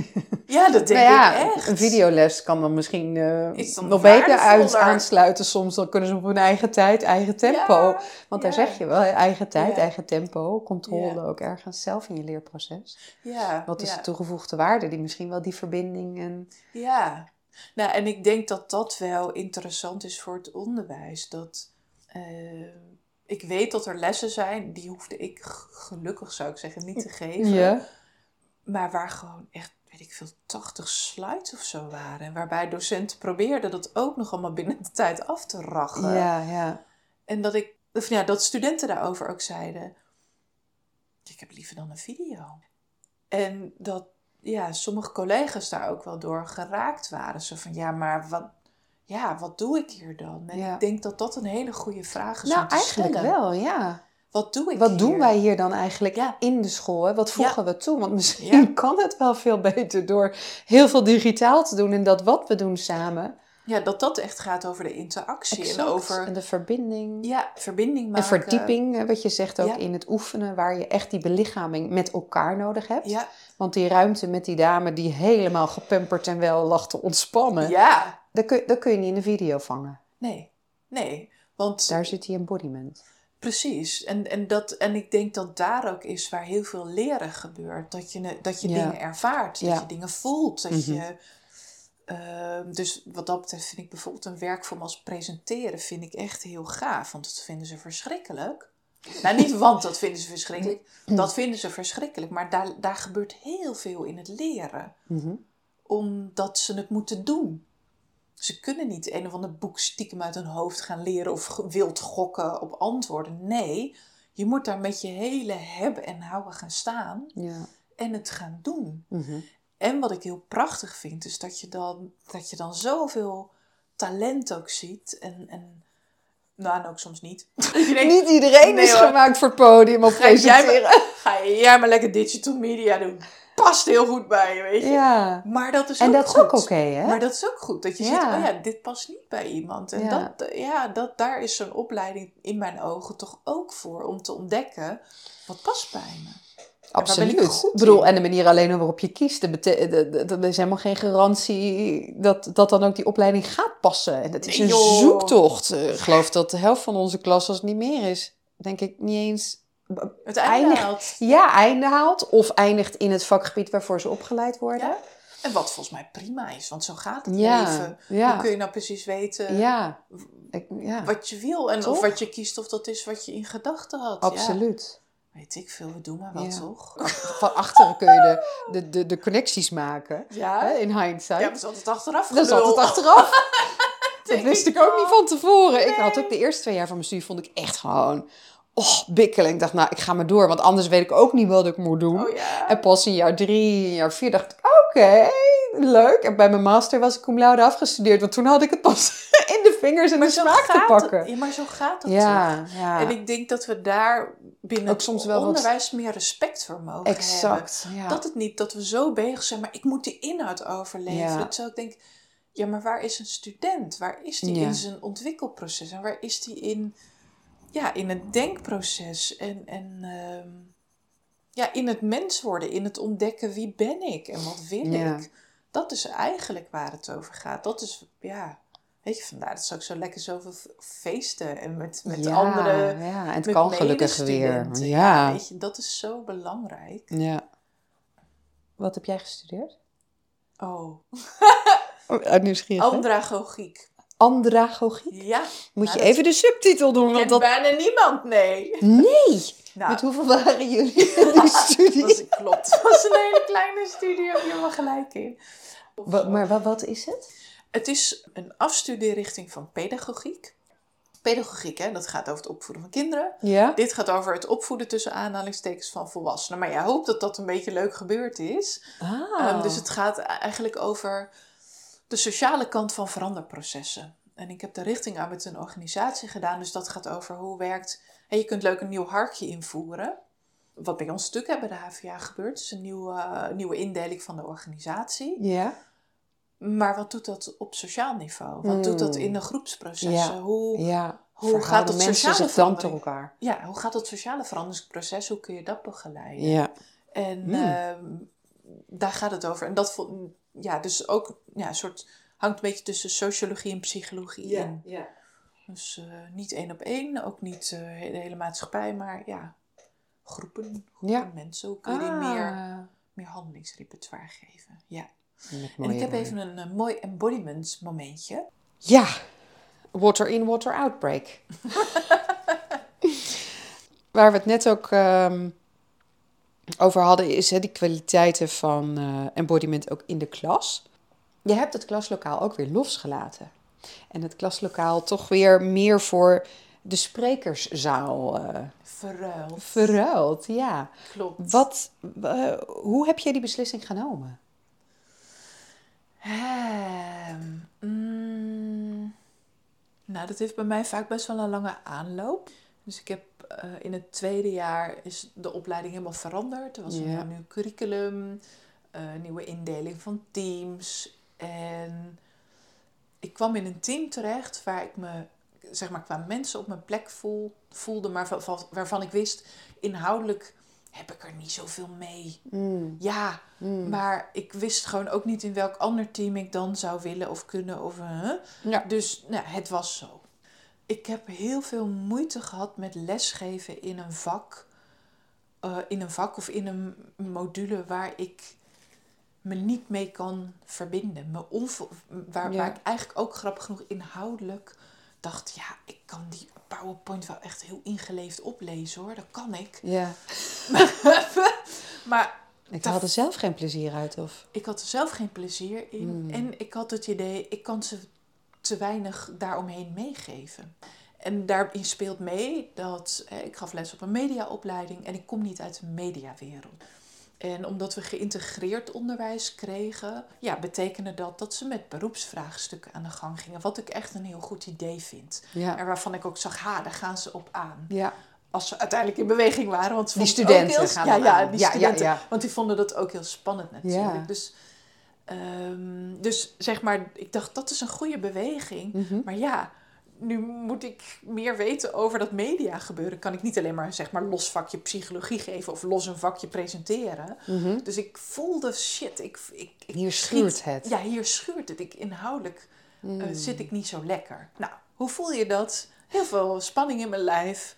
Speaker 2: ja, dat denk
Speaker 1: nou ja,
Speaker 2: ik echt.
Speaker 1: een videoles kan dan misschien eh, nog beter uit aansluiten. Soms dan kunnen ze op hun eigen tijd, eigen tempo.
Speaker 2: Ja,
Speaker 1: Want daar zeg je wel, eigen tijd, eigen tempo, controle ook ergens zelf in je leerproces.
Speaker 2: Ja,
Speaker 1: Wat is de toegevoegde waarde die misschien wel die verbinding en...
Speaker 2: Ja, nou en ik denk dat dat wel interessant is voor het onderwijs. Dat eh, ik weet dat er lessen zijn, die hoefde ik gelukkig zou ik zeggen niet te geven. Maar waar gewoon echt, weet ik veel, 80 slides of zo waren. En waarbij docenten probeerden dat ook nog allemaal binnen de tijd af te rachen.
Speaker 1: ja, ja.
Speaker 2: En dat ik, of ja, dat studenten daarover ook zeiden. Ik heb liever dan een video. En dat ja, sommige collega's daar ook wel door geraakt waren. Zo van ja, maar wat, ja, wat doe ik hier dan? En
Speaker 1: Ja.
Speaker 2: ik denk dat dat een hele goede vraag is
Speaker 1: Nou,
Speaker 2: om te
Speaker 1: eigenlijk
Speaker 2: stellen.
Speaker 1: wel, ja.
Speaker 2: Wat doe ik
Speaker 1: Wat
Speaker 2: hier?
Speaker 1: doen wij hier dan eigenlijk
Speaker 2: Ja.
Speaker 1: in de school? Hè? Wat voegen we toe? Want misschien kan het wel veel beter door heel veel digitaal te doen en dat wat we doen samen
Speaker 2: Ja, dat dat echt gaat over de interactie
Speaker 1: Exact.
Speaker 2: en over
Speaker 1: En de verbinding.
Speaker 2: ja, verbinding
Speaker 1: En
Speaker 2: maken.
Speaker 1: verdieping, hè, wat je zegt ook in het oefenen, waar je echt die belichaming met elkaar nodig hebt.
Speaker 2: Ja,
Speaker 1: Want die ruimte met die dame die helemaal gepamperd en wel lag te ontspannen,
Speaker 2: ja.
Speaker 1: Dat, kun, dat kun je niet in de video vangen.
Speaker 2: Nee, nee. Want
Speaker 1: Daar zit die embodiment.
Speaker 2: Precies. En, en, dat, en ik denk dat daar ook is waar heel veel leren gebeurt. Dat je, dat je
Speaker 1: Ja.
Speaker 2: dingen ervaart, dat
Speaker 1: Ja.
Speaker 2: je dingen voelt. Dat
Speaker 1: Mhm.
Speaker 2: je, ehm, dus wat dat betreft vind ik bijvoorbeeld een werkvorm als presenteren vind ik echt heel gaaf. Want dat vinden ze verschrikkelijk. Nou, niet want dat vinden ze verschrikkelijk. Dat vinden ze verschrikkelijk. Maar daar, daar gebeurt heel veel in het leren.
Speaker 1: Mhm.
Speaker 2: Omdat ze het moeten doen. Ze kunnen niet een of ander boek stiekem uit hun hoofd gaan leren of wild gokken op antwoorden. Nee, je moet daar met je hele hebben en houden gaan staan
Speaker 1: Ja.
Speaker 2: en het gaan doen.
Speaker 1: Mhm.
Speaker 2: En wat ik heel prachtig vind, is dat je dan, dat je dan zoveel talent ook ziet. En, en nou, en ook soms niet. Denkt,
Speaker 1: Niet iedereen
Speaker 2: Nee,
Speaker 1: is
Speaker 2: hoor.
Speaker 1: gemaakt voor podium of
Speaker 2: Ga jij
Speaker 1: presenteren.
Speaker 2: maar, ga jij maar lekker digital media doen. Past heel goed bij je, weet je.
Speaker 1: Ja.
Speaker 2: Maar dat is
Speaker 1: En
Speaker 2: ook
Speaker 1: dat is ook oké, hè?
Speaker 2: Maar dat is ook goed. Dat je
Speaker 1: Ja.
Speaker 2: ziet, oh ja, dit past niet bij iemand. En
Speaker 1: Ja.
Speaker 2: dat, ja, dat, daar is zo'n opleiding in mijn ogen toch ook voor. Om te ontdekken, wat past bij me. ben ik
Speaker 1: Absoluut.
Speaker 2: goed
Speaker 1: Ik bedoel, en de manier alleen waarop je kiest, dat is helemaal geen garantie dat, dat dan ook die opleiding gaat passen. En dat is
Speaker 2: Nee,
Speaker 1: een
Speaker 2: joh.
Speaker 1: zoektocht. Eh, Ik geloof dat de helft van onze klas, als het niet meer is, denk ik niet eens
Speaker 2: Het einde haalt.
Speaker 1: ja, einde haalt of eindigt in het vakgebied waarvoor ze opgeleid worden.
Speaker 2: Ja. En wat volgens mij prima is, want zo gaat het
Speaker 1: Ja,
Speaker 2: leven.
Speaker 1: ja.
Speaker 2: Hoe kun je nou precies weten
Speaker 1: Ja, ik-
Speaker 2: wat je wil? En
Speaker 1: Toch?
Speaker 2: of wat je kiest, of dat is wat je in gedachten had. Ja.
Speaker 1: absoluut.
Speaker 2: Weet ik veel, we doen maar wat, toch?
Speaker 1: Van achteren kun je de, de, de, de connecties maken,
Speaker 2: Ja,
Speaker 1: hè, in hindsight.
Speaker 2: ja dat is altijd achteraf
Speaker 1: Dat is
Speaker 2: gelul.
Speaker 1: altijd achteraf. dat wist
Speaker 2: ik
Speaker 1: ook niet van tevoren. Ik had ook de eerste twee jaar van mijn studie vond ik echt gewoon oh, bikkelen. Ik dacht, nou, ik ga maar door, want anders weet ik ook niet wat ik moet doen.
Speaker 2: Oh ja.
Speaker 1: En pas in jaar drie, in jaar vier dacht ik, oké, leuk. En bij mijn master was ik cum laude afgestudeerd, want toen had ik het pas in de vingers en de smaak te pakken.
Speaker 2: Het, ja, maar zo gaat toch?
Speaker 1: Ja.
Speaker 2: En ik denk dat we daar binnen
Speaker 1: Ook soms wel wat-
Speaker 2: onderwijs meer respect voor mogen hebben.
Speaker 1: exact. Ja.
Speaker 2: Dat het niet dat we zo bezig zijn, maar ik moet die inhoud overleveren.
Speaker 1: Ja.
Speaker 2: Terwijl ik denk, ja, maar waar is een student? Waar is die in zijn ontwikkelproces? En waar is die in, ja, in het denkproces? En, en ehm, ja, in het mens worden, in het ontdekken wie ben ik en wat wil
Speaker 1: Ja.
Speaker 2: ik? Dat is eigenlijk waar het over gaat. Dat is, ja, weet je, vandaar dat ze ook zo lekker zoveel feesten en met, met
Speaker 1: ja,
Speaker 2: andere
Speaker 1: Ja, en het kan gelukkig weer. Ja.
Speaker 2: Weet je, dat is zo belangrijk.
Speaker 1: ja. Wat heb jij gestudeerd?
Speaker 2: Oh,
Speaker 1: Uit nieuwsgierigheid.
Speaker 2: andragogiek.
Speaker 1: Andragogie.
Speaker 2: Ja,
Speaker 1: Moet
Speaker 2: Nou,
Speaker 1: je even de subtitel doen, want dat...
Speaker 2: bijna niemand, nee.
Speaker 1: Nee!
Speaker 2: Nou,
Speaker 1: Met hoeveel waren jullie in die studie?
Speaker 2: dat klopt. Het was een hele kleine studie, heb je helemaal gelijk in.
Speaker 1: Maar wa- wat is het?
Speaker 2: Het is een afstudeerrichting van pedagogiek. Pedagogiek, hè, dat gaat over het opvoeden van kinderen.
Speaker 1: Ja?
Speaker 2: Dit gaat over het opvoeden tussen aanhalingstekens van volwassenen. Maar ja, hoop dat dat een beetje leuk gebeurd is.
Speaker 1: Ah.
Speaker 2: Ehm, dus het gaat eigenlijk over de sociale kant van veranderprocessen. En ik heb de richting aan met een organisatie gedaan. Dus dat gaat over hoe werkt... En je kunt leuk een nieuw harkje invoeren. Wat bij ons natuurlijk bij de HVA gebeurt. Dus een nieuwe, eh, nieuwe indeling van de organisatie.
Speaker 1: Ja?
Speaker 2: Maar wat doet dat op sociaal niveau? Wat doet dat in de groepsprocessen?
Speaker 1: Ja.
Speaker 2: Hoe,
Speaker 1: Ja.
Speaker 2: Hoe gaat het sociale verandering?
Speaker 1: elkaar?
Speaker 2: ja, hoe gaat dat sociale veranderingsproces? Hoe kun je dat begeleiden?
Speaker 1: Ja.
Speaker 2: En
Speaker 1: Hmm.
Speaker 2: ehm, daar gaat het over. En dat ja, dus ook ja, een soort hangt een beetje tussen sociologie en psychologie in.
Speaker 1: ja.
Speaker 2: Dus eh, niet één op één, ook niet eh, de hele maatschappij, maar ja, groepen, groepen
Speaker 1: Ja.
Speaker 2: mensen. Hoe kun je die
Speaker 1: Ah.
Speaker 2: meer, meer handelingsrepertoire geven? Ja. En ik heb even een, eh, mooi embodiment momentje.
Speaker 1: Ja, water in, water out break. Waar we het net ook ehm, over hadden, is hè, die kwaliteiten van eh, embodiment ook in de klas. Je hebt het klaslokaal ook weer losgelaten. En het klaslokaal toch weer meer voor de sprekerszaal eh
Speaker 2: Verruild.
Speaker 1: verruild. Ja.
Speaker 2: Klopt.
Speaker 1: Wat, eh, hoe heb jij die beslissing genomen?
Speaker 2: Ehm, mm, nou, dat heeft bij mij vaak best wel een lange aanloop. Dus ik heb eh, in het tweede jaar is de opleiding helemaal veranderd. Er was een nieuw curriculum, een nieuwe indeling van teams. En ik kwam in een team terecht waar ik me, zeg maar, qua mensen op mijn plek voel, voelde, maar va- va- waarvan ik wist, inhoudelijk heb ik er niet zoveel mee.
Speaker 1: Mm.
Speaker 2: Ja,
Speaker 1: Mm.
Speaker 2: maar ik wist gewoon ook niet in welk ander team ik dan zou willen of kunnen. Of, eh,
Speaker 1: Ja.
Speaker 2: Dus nou, het was zo. Ik heb heel veel moeite gehad met lesgeven in een vak. eh, in een vak of in een module waar ik me niet mee kan verbinden. Me onvo- waar,
Speaker 1: Ja.
Speaker 2: waar ik eigenlijk ook grappig genoeg inhoudelijk dacht... ja, ik kan die PowerPoint wel echt heel ingeleefd oplezen hoor. Dat kan ik.
Speaker 1: Ja.
Speaker 2: maar
Speaker 1: Ik
Speaker 2: Dat-
Speaker 1: had er zelf geen plezier uit, of?
Speaker 2: ik had er zelf geen plezier in.
Speaker 1: Hmm.
Speaker 2: En ik had het idee, ik kan ze te weinig daaromheen meegeven. En daarin speelt mee dat eh, ik gaf les op een mediaopleiding en ik kom niet uit de mediawereld. En omdat we geïntegreerd onderwijs kregen, ja, betekende dat dat ze met beroepsvraagstukken aan de gang gingen. Wat ik echt een heel goed idee vind.
Speaker 1: Ja.
Speaker 2: En waarvan ik ook zag, ha, daar gaan ze op aan.
Speaker 1: Ja.
Speaker 2: Als ze uiteindelijk in beweging waren. Want
Speaker 1: Die studenten
Speaker 2: heel-
Speaker 1: gaan
Speaker 2: ja, ja, die studenten. Want die vonden dat ook heel spannend natuurlijk. Dus, ehm, dus zeg maar, ik dacht, dat is een goede beweging.
Speaker 1: Mhm.
Speaker 2: Maar ja, nu moet ik meer weten over dat media gebeuren. Kan ik niet alleen maar zeg maar los vakje psychologie geven of los een vakje presenteren.
Speaker 1: Mhm.
Speaker 2: Dus ik voelde shit, ik, ik, ik
Speaker 1: Hier
Speaker 2: schiet-
Speaker 1: schuurt het.
Speaker 2: Ja, hier schuurt het. Ik, inhoudelijk eh,
Speaker 1: Mm.
Speaker 2: zit ik niet zo lekker. Nou, hoe voel je dat? Heel veel spanning in mijn lijf.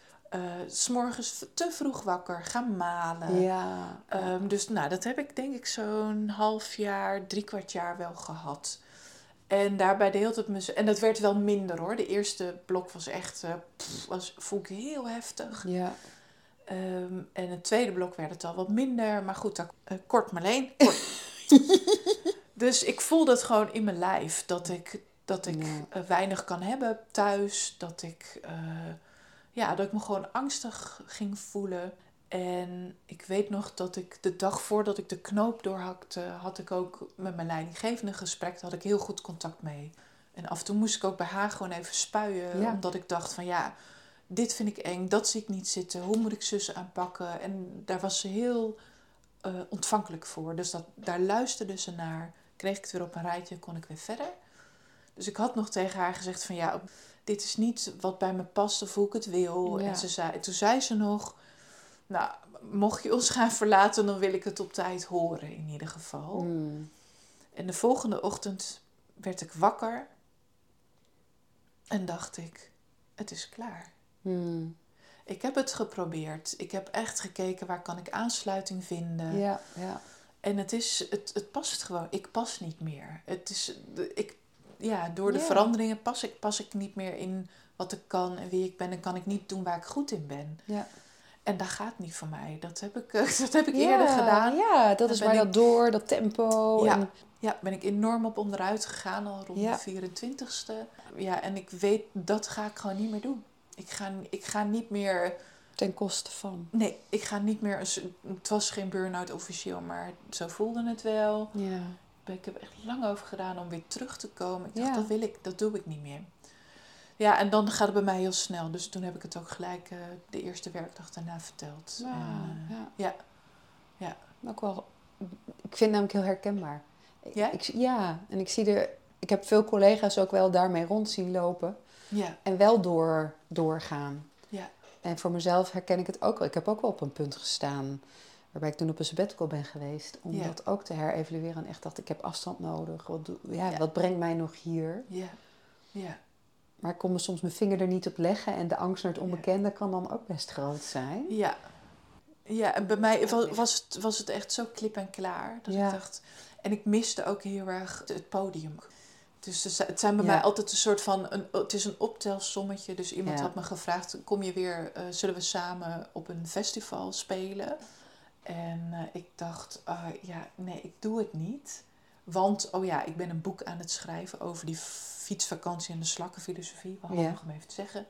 Speaker 2: S s'morgens te vroeg wakker, gaan malen.
Speaker 1: Ja.
Speaker 2: Ehm, dus nou, dat heb ik denk ik zo'n half jaar, drie kwart jaar wel gehad. En daarbij de hele tijd me... En dat werd wel minder hoor. De eerste blok was echt... pff, was, vond ik heel heftig.
Speaker 1: Ja.
Speaker 2: Ehm, en het tweede blok werd het al wat minder. Maar goed, dat, eh, kort Marleen. Kort. dus ik voelde het gewoon in mijn lijf. Dat ik, dat ik
Speaker 1: Ja.
Speaker 2: weinig kan hebben thuis. Dat ik, ja, dat ik me gewoon angstig ging voelen. En ik weet nog dat ik de dag voordat ik de knoop doorhakte... had ik ook met mijn leidinggevende gesprek. Daar had ik heel goed contact mee. En af en toe moest ik ook bij haar gewoon even spuien.
Speaker 1: Ja.
Speaker 2: Omdat ik dacht van ja, dit vind ik eng, dat zie ik niet zitten. Hoe moet ik zussen aanpakken? En daar was ze heel eh, ontvankelijk voor. Dus dat, daar luisterde ze naar. Kreeg ik het weer op een rijtje, kon ik weer verder. Dus ik had nog tegen haar gezegd van ja, dit is niet wat bij me past of hoe ik het wil.
Speaker 1: Ja.
Speaker 2: En ze zei, toen zei ze nog, nou, mocht je ons gaan verlaten, dan wil ik het op tijd horen in ieder geval.
Speaker 1: Mm.
Speaker 2: En de volgende ochtend werd ik wakker en dacht ik, het is klaar.
Speaker 1: Mm.
Speaker 2: Ik heb het geprobeerd. Ik heb echt gekeken waar kan ik aansluiting vinden.
Speaker 1: Ja, ja.
Speaker 2: En het, is, het, het past gewoon. Ik pas niet meer. Het is, ik, ja, door de
Speaker 1: Ja.
Speaker 2: veranderingen pas ik, pas ik niet meer in wat ik kan en wie ik ben. En kan ik niet doen waar ik goed in ben.
Speaker 1: Ja.
Speaker 2: En dat gaat niet voor mij. Dat heb ik, dat heb ik
Speaker 1: Ja,
Speaker 2: eerder gedaan.
Speaker 1: Ja, dat
Speaker 2: Dan
Speaker 1: is
Speaker 2: ik-
Speaker 1: dat door, dat tempo.
Speaker 2: Ja.
Speaker 1: En,
Speaker 2: Ja, ben ik enorm op onderuit gegaan al rond
Speaker 1: Ja.
Speaker 2: de 24ste. Ja, en ik weet, dat ga ik gewoon niet meer doen. Ik ga, ik ga niet meer...
Speaker 1: ten koste van.
Speaker 2: Nee, ik ga niet meer... Het was geen burn-out officieel, maar zo voelde het wel.
Speaker 1: Ja.
Speaker 2: Ik heb er echt lang over gedaan om weer terug te komen. Ik dacht,
Speaker 1: Ja.
Speaker 2: dat wil ik, dat doe ik niet meer. Ja, en dan gaat het bij mij heel snel. Dus toen heb ik het ook gelijk eh, de eerste werkdag daarna verteld. En, eh,
Speaker 1: ja.
Speaker 2: ja. Ja.
Speaker 1: Ook wel, ik vind het namelijk heel herkenbaar. Ik-
Speaker 2: Ja?
Speaker 1: Ik, ja, en ik zie er, ik heb veel collega's ook wel daarmee rond zien lopen.
Speaker 2: ja,
Speaker 1: En wel door, doorgaan.
Speaker 2: ja,
Speaker 1: En voor mezelf herken ik het ook wel. Ik heb ook wel op een punt gestaan waarbij ik toen op een sabbatical ben geweest. Om
Speaker 2: Ja.
Speaker 1: dat ook te herevalueren. En echt dacht, ik heb afstand nodig. Wat, doe, ja,
Speaker 2: Ja.
Speaker 1: wat brengt mij nog hier?
Speaker 2: ja, ja.
Speaker 1: Maar ik kon me soms mijn vinger er niet op leggen. En de angst naar het onbekende kan dan ook best groot zijn.
Speaker 2: Ja. Ja, en bij mij was, was, het, was het echt zo klip en klaar. Dat ik dacht... En ik miste ook heel erg het podium. Dus het zijn bij
Speaker 1: Ja.
Speaker 2: mij altijd een soort van... Een, het is een optelsommetje. Dus iemand
Speaker 1: Ja.
Speaker 2: had me gevraagd... Kom je weer... eh, zullen we samen op een festival spelen? En eh, ik dacht... ah, ja, nee, ik doe het niet. Want, oh ja, ik ben een boek aan het schrijven... over die fietsvakantie en de slakkenfilosofie. Wat
Speaker 1: Ja.
Speaker 2: nog om even te zeggen.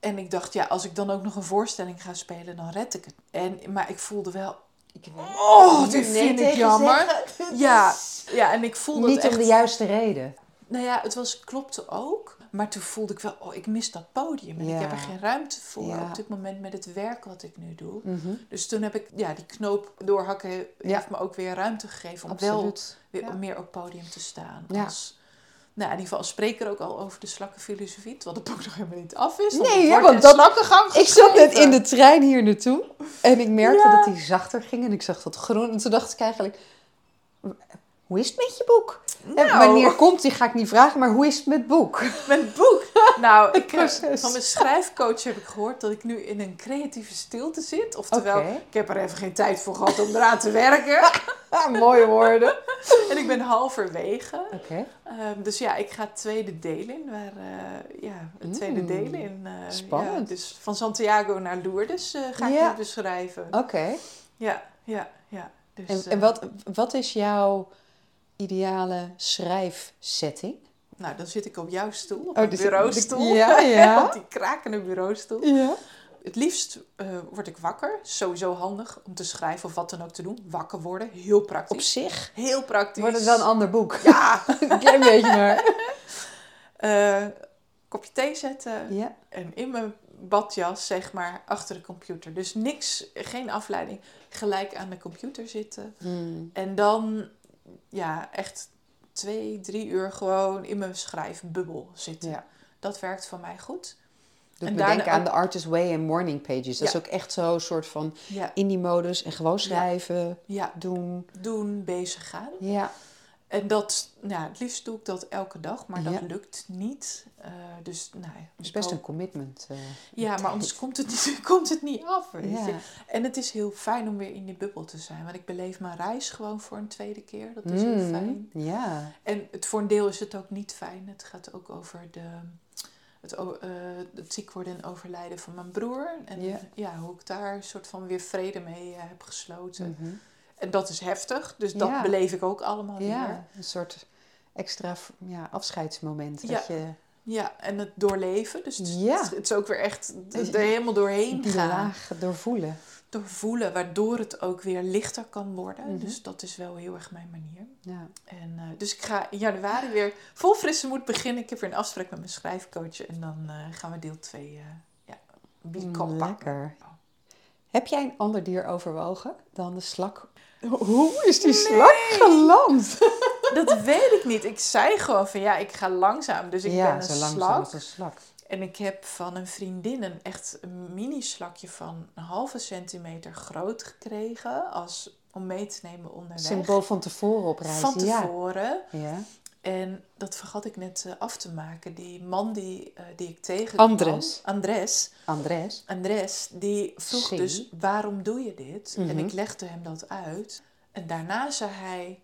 Speaker 2: En ik dacht, ja, als ik dan ook nog een voorstelling ga spelen, dan red ik het. En, maar ik voelde wel,
Speaker 1: Ik
Speaker 2: oh, dit vind ik jammer. Ja, ja, en ik voelde
Speaker 1: Niet
Speaker 2: het echt.
Speaker 1: om de juiste reden.
Speaker 2: Nou ja, het was, klopte ook. Maar toen voelde ik wel, oh, ik mis dat podium. En
Speaker 1: Ja.
Speaker 2: ik heb er geen ruimte voor
Speaker 1: Ja.
Speaker 2: op dit moment met het werk wat ik nu doe.
Speaker 1: Mhm.
Speaker 2: Dus toen heb ik, ja, die knoop doorhakken heeft
Speaker 1: Ja.
Speaker 2: me ook weer ruimte gegeven om wel weer
Speaker 1: Ja.
Speaker 2: meer op podium te staan.
Speaker 1: Ja.
Speaker 2: Als, Nou, in ieder geval spreek er ook al over de slakkenfilosofie, terwijl de boek nog helemaal niet af is.
Speaker 1: Nee, ja, want dat-
Speaker 2: slakkengang
Speaker 1: Ik zat net in de trein hier naartoe en ik merkte
Speaker 2: Ja.
Speaker 1: dat hij zachter ging en ik zag dat groen. En toen dacht ik eigenlijk, hoe is het met je boek? En
Speaker 2: Nou.
Speaker 1: wanneer komt die ga ik niet vragen, maar hoe is het met boek?
Speaker 2: Mijn boek. Nou, ik, van mijn schrijfcoach heb ik gehoord dat ik nu in een creatieve stilte zit. Oftewel, ik heb er even geen tijd voor gehad om eraan te werken.
Speaker 1: Mooie woorden.
Speaker 2: en ik ben halverwege. Ehm, dus ja, ik ga het tweede deel in. Waar, eh, ja, het tweede
Speaker 1: Mm.
Speaker 2: deel in. eh,
Speaker 1: Spannend.
Speaker 2: Ja, dus van Santiago naar Lourdes eh, ga ik nu beschrijven.
Speaker 1: oké.
Speaker 2: Ja, ja, ja. Dus,
Speaker 1: En,
Speaker 2: eh,
Speaker 1: en wat, wat is jouw ideale schrijfsetting?
Speaker 2: Nou, dan zit ik op jouw stoel, op
Speaker 1: Oh,
Speaker 2: een
Speaker 1: dus-
Speaker 2: bureaustoel.
Speaker 1: ja, ja.
Speaker 2: op die krakende bureaustoel.
Speaker 1: Ja.
Speaker 2: Het liefst eh, word ik wakker. Sowieso handig om te schrijven of wat dan ook te doen. Wakker worden, heel
Speaker 1: Op
Speaker 2: praktisch.
Speaker 1: zich
Speaker 2: Heel praktisch.
Speaker 1: wordt het wel een ander boek.
Speaker 2: Ja.
Speaker 1: een klein beetje maar.
Speaker 2: Eh, kopje thee zetten
Speaker 1: Ja.
Speaker 2: en in mijn badjas, zeg maar, achter de computer. Dus niks, geen afleiding. Gelijk aan de computer zitten.
Speaker 1: Hmm.
Speaker 2: En dan, ja, echt twee, drie uur gewoon in mijn schrijfbubbel zitten.
Speaker 1: Ja.
Speaker 2: Dat werkt voor mij goed.
Speaker 1: Doet
Speaker 2: En
Speaker 1: me
Speaker 2: daarna
Speaker 1: denken aan de Artist Way en Morning Pages. Dat
Speaker 2: Ja.
Speaker 1: is ook echt zo'n soort van
Speaker 2: Ja,
Speaker 1: in die modus en gewoon schrijven,
Speaker 2: ja,
Speaker 1: doen.
Speaker 2: doen, bezig gaan.
Speaker 1: Ja.
Speaker 2: En dat, nou, het liefst doe ik dat elke dag, maar dat
Speaker 1: Ja.
Speaker 2: lukt niet. Eh, dus, nou, ja,
Speaker 1: Dat is best
Speaker 2: hoop-
Speaker 1: een commitment. eh.
Speaker 2: Ja, maar anders komt het niet, komt het niet af, weet
Speaker 1: Ja.
Speaker 2: je. En het is heel fijn om weer in die bubbel te zijn. Want ik beleef mijn reis gewoon voor een tweede keer. Dat is heel
Speaker 1: Mm,
Speaker 2: fijn.
Speaker 1: Ja.
Speaker 2: En het, voor een deel is het ook niet fijn. Het gaat ook over de, het, eh, het ziek worden en overlijden van mijn broer. En
Speaker 1: Ja.
Speaker 2: ja. hoe ik daar een soort van weer vrede mee heb gesloten.
Speaker 1: Mhm.
Speaker 2: En dat is heftig. Dus dat
Speaker 1: Ja.
Speaker 2: beleef ik ook allemaal weer.
Speaker 1: Ja, een soort extra ja, afscheidsmoment.
Speaker 2: Ja.
Speaker 1: Dat je
Speaker 2: Ja, en het doorleven. Dus het, is-
Speaker 1: Ja.
Speaker 2: het, is ook weer echt er helemaal doorheen
Speaker 1: die
Speaker 2: gaan.
Speaker 1: laag doorvoelen.
Speaker 2: Doorvoelen, waardoor het ook weer lichter kan worden.
Speaker 1: Mhm.
Speaker 2: Dus dat is wel heel erg mijn manier.
Speaker 1: Ja.
Speaker 2: En, eh, dus ik ga in januari weer vol frisse moed beginnen. Ik heb weer een afspraak met mijn schrijfcoach. En dan eh, gaan we deel 2 ja, become
Speaker 1: Lekker. Heb jij een ander dier overwogen dan de slak? Hoe is die slak geland?
Speaker 2: Dat weet ik niet. Ik zei gewoon van ja, ik ga langzaam. Dus ik
Speaker 1: ja,
Speaker 2: ben een
Speaker 1: zo langzaam
Speaker 2: slak.
Speaker 1: als een slak.
Speaker 2: En ik heb van een vriendin een echt een mini-slakje van een halve centimeter groot gekregen. Als, om mee te nemen onderweg.
Speaker 1: Symbool van tevoren op reis.
Speaker 2: Van tevoren.
Speaker 1: Ja.
Speaker 2: En dat vergat ik net eh, af te maken. Die man die, eh, die ik tegenkwam.
Speaker 1: Andres.
Speaker 2: Andres.
Speaker 1: Andres.
Speaker 2: Andres, die vroeg dus, waarom doe je dit? En
Speaker 1: Mhm.
Speaker 2: ik legde hem dat uit. En daarna zei hij,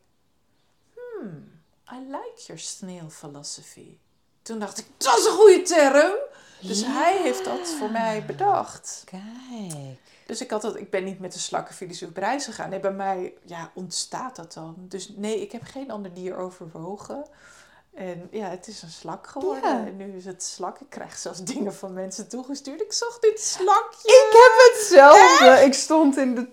Speaker 2: hmm, I like your snail philosophy. Toen dacht ik, dat is een goede term. Dus
Speaker 1: Ja.
Speaker 2: hij heeft dat voor mij bedacht.
Speaker 1: Kijk.
Speaker 2: Dus ik, had dat, ik ben niet met de slakkenfilosofie op reis gegaan. Nee, bij mij ja, ontstaat dat dan. Dus nee, ik heb geen ander dier overwogen. En ja, het is een slak geworden.
Speaker 1: Ja.
Speaker 2: En nu is het slak. Ik krijg zelfs dingen van mensen toegestuurd. Ik zag dit slakje.
Speaker 1: Ik heb hetzelfde. Ik stond in de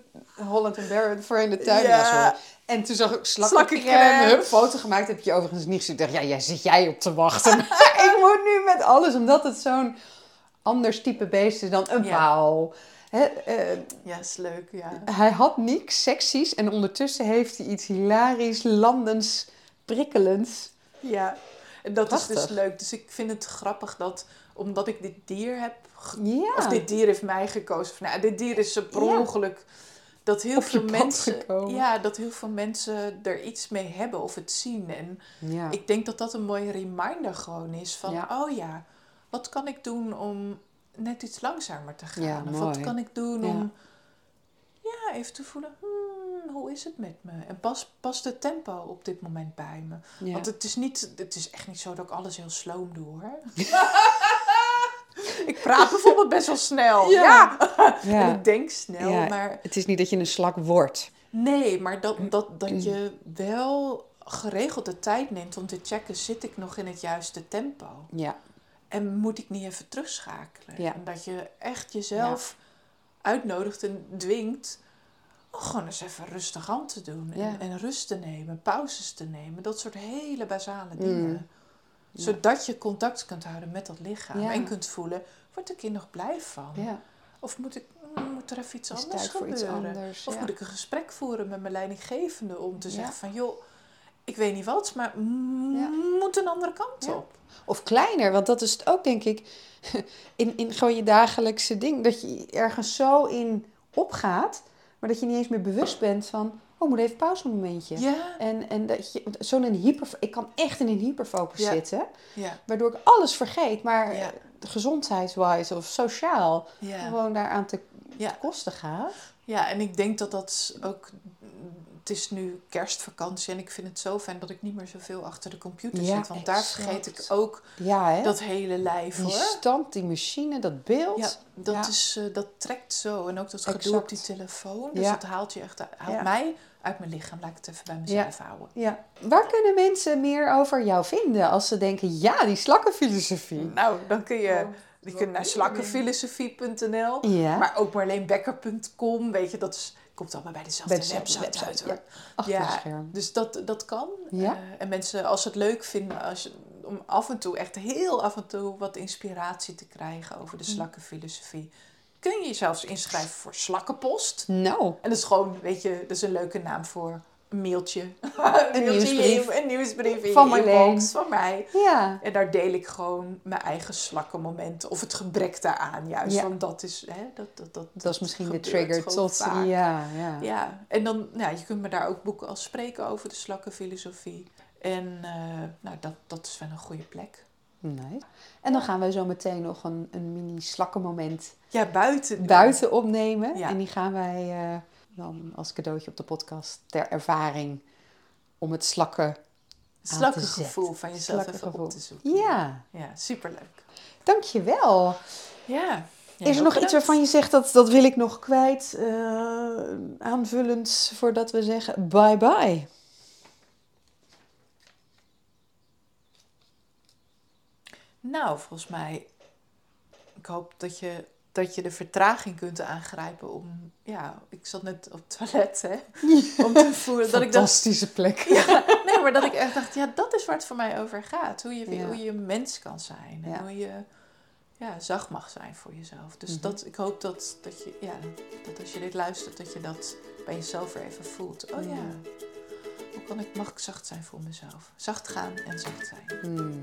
Speaker 1: Holland and Barrett voor in de tuin. Ja. En toen zag ik
Speaker 2: Slakkencrème.
Speaker 1: Hup, foto gemaakt. Heb je overigens niet gezien. Ik dacht, ja, jij zit jij op te wachten. ik moet nu met alles. Omdat het zo'n anders type beest is dan een
Speaker 2: Ja.
Speaker 1: pauw. Eh,
Speaker 2: Ja, is leuk, ja.
Speaker 1: hij had niks seksies. En ondertussen heeft hij iets hilarisch, landends, prikkelends.
Speaker 2: Ja, en dat is dus leuk. Dus ik vind het grappig dat, omdat ik dit dier heb...
Speaker 1: Ja.
Speaker 2: Of dit dier heeft mij gekozen. Of, nou, dit dier is er per
Speaker 1: Ja.
Speaker 2: ongeluk... Dat heel veel mensen...
Speaker 1: gekomen.
Speaker 2: Ja, dat heel veel mensen er iets mee hebben of het zien. En
Speaker 1: Ja.
Speaker 2: ik denk dat dat een mooie reminder gewoon is van... Oh ja, wat kan ik doen om net iets langzamer te gaan? Of wat kan ik doen om... Ja, even te voelen... Hmm, hoe is het met me? En pas, past het tempo op dit moment bij me?
Speaker 1: ja.
Speaker 2: Want het is, niet, het is echt niet zo dat ik alles heel sloom doe hoor. ik praat bijvoorbeeld best wel snel.
Speaker 1: Ja.
Speaker 2: En ik denk snel, maar
Speaker 1: Het is niet dat je een slak wordt.
Speaker 2: nee, maar dat, dat, dat je wel geregeld de tijd neemt om te checken, zit ik nog in het juiste tempo?
Speaker 1: Ja.
Speaker 2: En moet ik niet even terugschakelen?
Speaker 1: Ja.
Speaker 2: En dat je echt jezelf uitnodigt en dwingt gewoon eens even rustig aan te doen. En,
Speaker 1: Ja.
Speaker 2: en rust te nemen, pauzes te nemen. Dat soort hele basale
Speaker 1: Mm.
Speaker 2: dingen.
Speaker 1: Ja.
Speaker 2: Zodat je contact kunt houden met dat lichaam.
Speaker 1: Ja.
Speaker 2: En kunt voelen, word ik hier nog blij van?
Speaker 1: Ja.
Speaker 2: Of moet, ik, mm, moet er even iets
Speaker 1: is
Speaker 2: anders
Speaker 1: iets
Speaker 2: gebeuren?
Speaker 1: anders.
Speaker 2: Of moet ik een gesprek voeren met mijn leidinggevende om te zeggen van... joh, ik weet niet wat, maar moet een andere kant op.
Speaker 1: Of kleiner, want dat is het ook, denk ik, in, in gewoon je dagelijkse ding. Dat je ergens zo in opgaat, maar dat je niet eens meer bewust bent van, oh, moet even pauze een momentje.
Speaker 2: Ja,
Speaker 1: En, en dat je, zo'n hyper, ik kan echt in een hyperfocus
Speaker 2: Ja.
Speaker 1: zitten,
Speaker 2: ja,
Speaker 1: waardoor ik alles vergeet. Maar
Speaker 2: Ja.
Speaker 1: eh, gezondheidswise of sociaal
Speaker 2: ja.
Speaker 1: gewoon daaraan te, te kosten gaat.
Speaker 2: Ja, en ik denk dat dat ook. Het is nu kerstvakantie en ik vind het zo fijn dat ik niet meer zoveel achter de computer
Speaker 1: Ja,
Speaker 2: zit. Want daar vergeet ik ook
Speaker 1: Ja, hè?
Speaker 2: dat hele lijf
Speaker 1: die
Speaker 2: hoor.
Speaker 1: stand, die machine, dat beeld.
Speaker 2: Ja, dat,
Speaker 1: Ja.
Speaker 2: Is, eh, dat trekt zo. En ook dat gedoe
Speaker 1: Exact.
Speaker 2: op die telefoon. Dus
Speaker 1: Ja.
Speaker 2: dat haalt je echt uit, haalt
Speaker 1: Ja.
Speaker 2: mij uit mijn lichaam. Laat ik het even bij mezelf houden.
Speaker 1: Ja. Waar kunnen mensen meer over jou vinden als ze denken, ja, die slakkenfilosofie?
Speaker 2: Nou, dan kun je, je kunt naar slakkenfilosofie.nl.
Speaker 1: Ja.
Speaker 2: Maar ook marleenbekker.com. Weet je, dat is, komt allemaal bij dezelfde
Speaker 1: Bij dezelfde
Speaker 2: website,
Speaker 1: website,
Speaker 2: uit hoor.
Speaker 1: Achter
Speaker 2: Ja,
Speaker 1: het scherm.
Speaker 2: Dus dat, dat kan.
Speaker 1: Ja.
Speaker 2: Eh, en mensen, als ze het leuk vinden, als om af en toe, echt heel af en toe, wat inspiratie te krijgen over
Speaker 1: Hm.
Speaker 2: de slakkenfilosofie, kun je je zelfs inschrijven voor Slakkenpost.
Speaker 1: Nou,
Speaker 2: En dat is gewoon, weet je, dat is een leuke naam voor een mailtje. een,
Speaker 1: nieuwsbrief.
Speaker 2: een nieuwsbrief in
Speaker 1: Van
Speaker 2: je inbox van mij.
Speaker 1: ja.
Speaker 2: En daar deel ik gewoon mijn eigen slakkenmomenten. Of het gebrek daaraan juist.
Speaker 1: Ja.
Speaker 2: Want dat is, hè, dat, dat, dat,
Speaker 1: Dat is misschien de trigger tot...
Speaker 2: vaak.
Speaker 1: Ja, ja.
Speaker 2: Ja, en dan, nou, je kunt me daar ook boeken als spreken over de slakkenfilosofie. En eh, nou, dat, dat is wel een goede plek.
Speaker 1: Nice. En dan gaan we zo meteen nog een, een mini slakkenmoment
Speaker 2: Ja, buiten. doen.
Speaker 1: buiten opnemen.
Speaker 2: Ja.
Speaker 1: En die gaan wij eh, dan als cadeautje op de podcast ter ervaring om het slakken...
Speaker 2: Slakkengevoel
Speaker 1: zetten.
Speaker 2: van jezelf even op te zoeken.
Speaker 1: Ja,
Speaker 2: Ja, superleuk.
Speaker 1: dankjewel.
Speaker 2: Ja.
Speaker 1: Is er nog iets waarvan je zegt dat dat wil ik nog kwijt, eh, aanvullend voordat we zeggen bye bye?
Speaker 2: Nou, volgens mij, ik hoop dat je, dat je de vertraging kunt aangrijpen om, ja, ik zat net op het toilet, hè, om te voelen dat ik
Speaker 1: Fantastische plek.
Speaker 2: ja, nee, maar dat ik echt dacht, ja, dat is waar het voor mij over gaat. Hoe je,
Speaker 1: Ja.
Speaker 2: hoe je een mens kan zijn en hoe je, ja, zacht mag zijn voor jezelf. Dus
Speaker 1: Mhm.
Speaker 2: dat, ik hoop dat, dat je, ja, dat als je dit luistert, dat je dat bij jezelf weer even voelt. Oh ja,
Speaker 1: Ja.
Speaker 2: hoe kan ik, mag ik zacht zijn voor mezelf? Zacht gaan en zacht zijn.
Speaker 1: Hmm.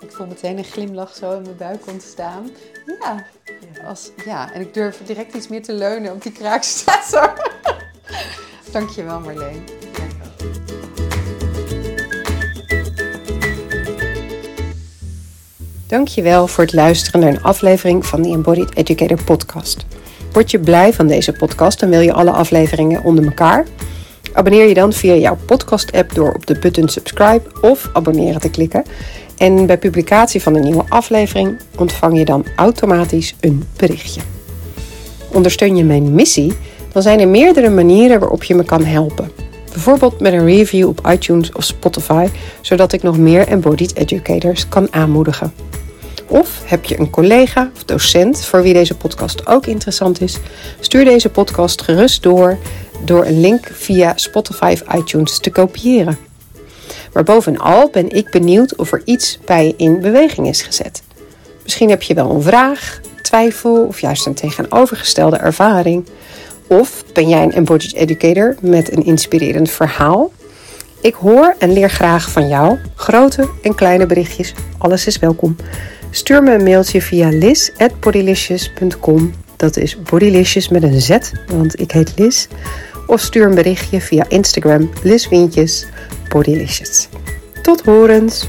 Speaker 1: Ik voel meteen een glimlach zo in mijn buik ontstaan. Ja,
Speaker 2: Ja.
Speaker 1: als, ja, en ik durf direct iets meer te leunen op die kraakstator. Dankjewel Marleen. Dankjewel voor het luisteren naar een aflevering van de Embodied Educator podcast. Word je blij van deze podcast en wil je alle afleveringen onder elkaar? Abonneer je dan via jouw podcast-app door op de button subscribe of abonneren te klikken. En bij publicatie van een nieuwe aflevering ontvang je dan automatisch een berichtje. Ondersteun je mijn missie? Dan zijn er meerdere manieren waarop je me kan helpen. Bijvoorbeeld met een review op iTunes of Spotify, zodat ik nog meer embodied educators kan aanmoedigen. Of heb je een collega of docent voor wie deze podcast ook interessant is? Stuur deze podcast gerust door door een link via Spotify of iTunes te kopiëren. Maar bovenal ben ik benieuwd of er iets bij je in beweging is gezet. Misschien heb je wel een vraag, twijfel of juist een tegenovergestelde ervaring. Of ben jij een embodied educator met een inspirerend verhaal? Ik hoor en leer graag van jou. Grote en kleine berichtjes, alles is welkom. Stuur me een mailtje via liz.bodylicious.com. Dat is bodylicious met een z, want ik heet Liz. Of stuur een berichtje via Instagram Liz Wientjes Bodylicious. Tot horens!